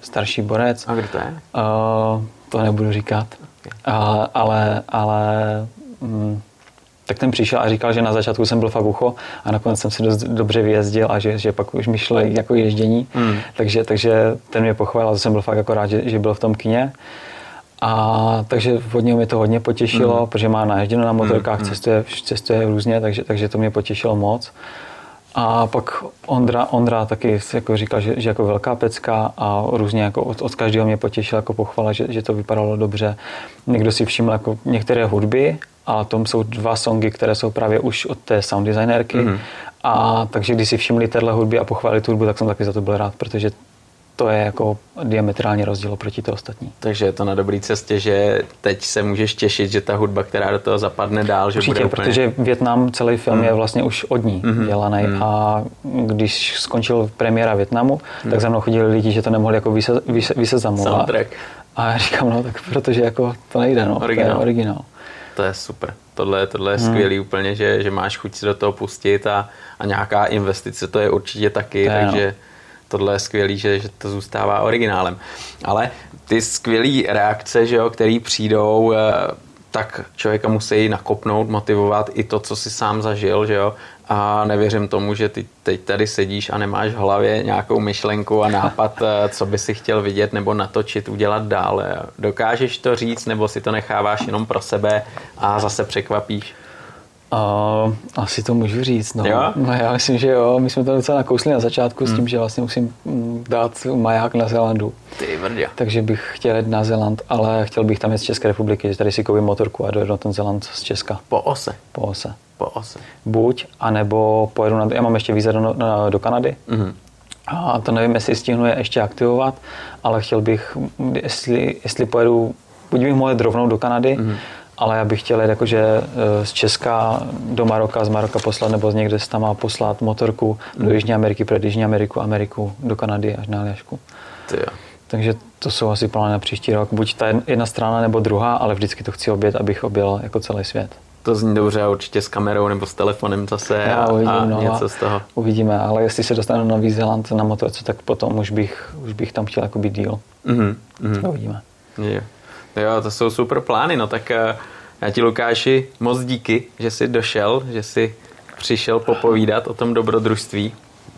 starší borec. A kde to je? Uh, to nebudu říkat. Okay. Uh, ale, ale um, tak ten přišel a říkal, že na začátku jsem byl fakt ucho a nakonec jsem si dost dobře vyjezdil a že, že pak už mi šlo jako ježdění. Hmm. Takže, takže ten mě pochválil a jsem byl fakt jako rád, že, že byl v tom kině. A takže od něho mě to hodně potěšilo, mm. protože má naježděno na motorkách, mm. cestuje, cestuje různě, takže, takže to mě potěšilo moc. A pak Ondra, Ondra taky jako říkal, že, že jako velká pecka a různě jako od, od každého mě potěšil jako pochvala, že, že to vypadalo dobře. Někdo si všiml jako některé hudby a tom jsou dva songy, které jsou právě už od té sound designerky. Mm. A takže když si všimli téhle hudby a pochválili tu hudbu, tak jsem taky za to byl rád, protože to je jako diametrální rozdíl proti to ostatní. Takže je to na dobré cestě, že teď se můžeš těšit, že ta hudba, která do toho zapadne dál, že Určitě, bude úplně... protože Větnam, celý film mm. je vlastně už od ní mm. dělaný mm. a když skončil premiéra Větnamu, mm. tak za mnou chodili lidi, že to nemohli jako vyse, vyse, vyseznamovat. A já říkám, no tak protože jako to nejde, no, originál. to je originál. To je super. Tohle, tohle je hmm. skvělý úplně, že, že máš chuť si do toho pustit a, a nějaká investice to je určitě taky, to je, takže no. Tohle je skvělý, že, že to zůstává originálem. Ale ty skvělé reakce, že jo, které přijdou, eh, tak člověka musí nakopnout, motivovat i to, co si sám zažil, že jo, a nevěřím tomu, že ty teď tady sedíš a nemáš v hlavě nějakou myšlenku a nápad, eh, co by si chtěl vidět nebo natočit, udělat dále. Dokážeš to říct nebo si to necháváš jenom pro sebe a zase překvapíš? Uh, asi to můžu říct, no. Jo? no. já myslím, že jo. My jsme to docela nakousli na začátku hmm. s tím, že vlastně musím mm, dát maják na Zélandu. Ty vrdě. Takže bych chtěl jít na Zéland, ale chtěl bych tam jít z České republiky, že tady si koupím motorku a dojedu na ten Zéland z Česka. Po ose? Po ose. Po ose. Buď, anebo pojedu na, já mám ještě víze do, do Kanady, mm-hmm. A to nevím, jestli stihnu je ještě aktivovat, ale chtěl bych, jestli, jestli pojedu, buď bych mohl jít rovnou do Kanady, mm-hmm ale já bych chtěl jít jakože eh, z Česka do Maroka, z Maroka poslat nebo z někde z tam má poslat motorku mm. do mhm. Jižní Ameriky, pro Jižní Ameriku, Ameriku, do Kanady až na Aljašku. Takže to jsou asi plány na příští rok. Buď ta jedna strana nebo druhá, ale vždycky to chci obět, abych objel jako celý svět. To zní dobře určitě s kamerou nebo s telefonem zase Já uvidím, a no, něco z toho. Uvidíme, ale jestli se dostanu na Nový Zéland na motorce, tak potom už bych, už bych tam chtěl jako být díl. Mm-hmm. Uvidíme. Jo. Jo, to jsou super plány, no tak uh já ti, Lukáši, moc díky, že jsi došel, že jsi přišel popovídat o tom dobrodružství.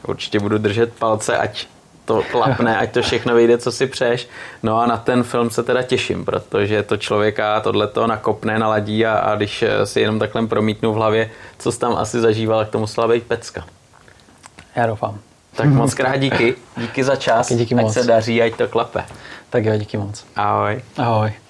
Určitě budu držet palce, ať to klapne, ať to všechno vyjde, co si přeješ. No a na ten film se teda těším, protože to člověka to nakopne, naladí a, a když si jenom takhle promítnu v hlavě, co jsi tam asi zažíval, tak to musela být pecka. Já doufám. Tak moc krát díky. Díky za čas. Díky, díky ať moc. se daří, ať to klape. Tak jo, díky moc. Ahoj. Ahoj.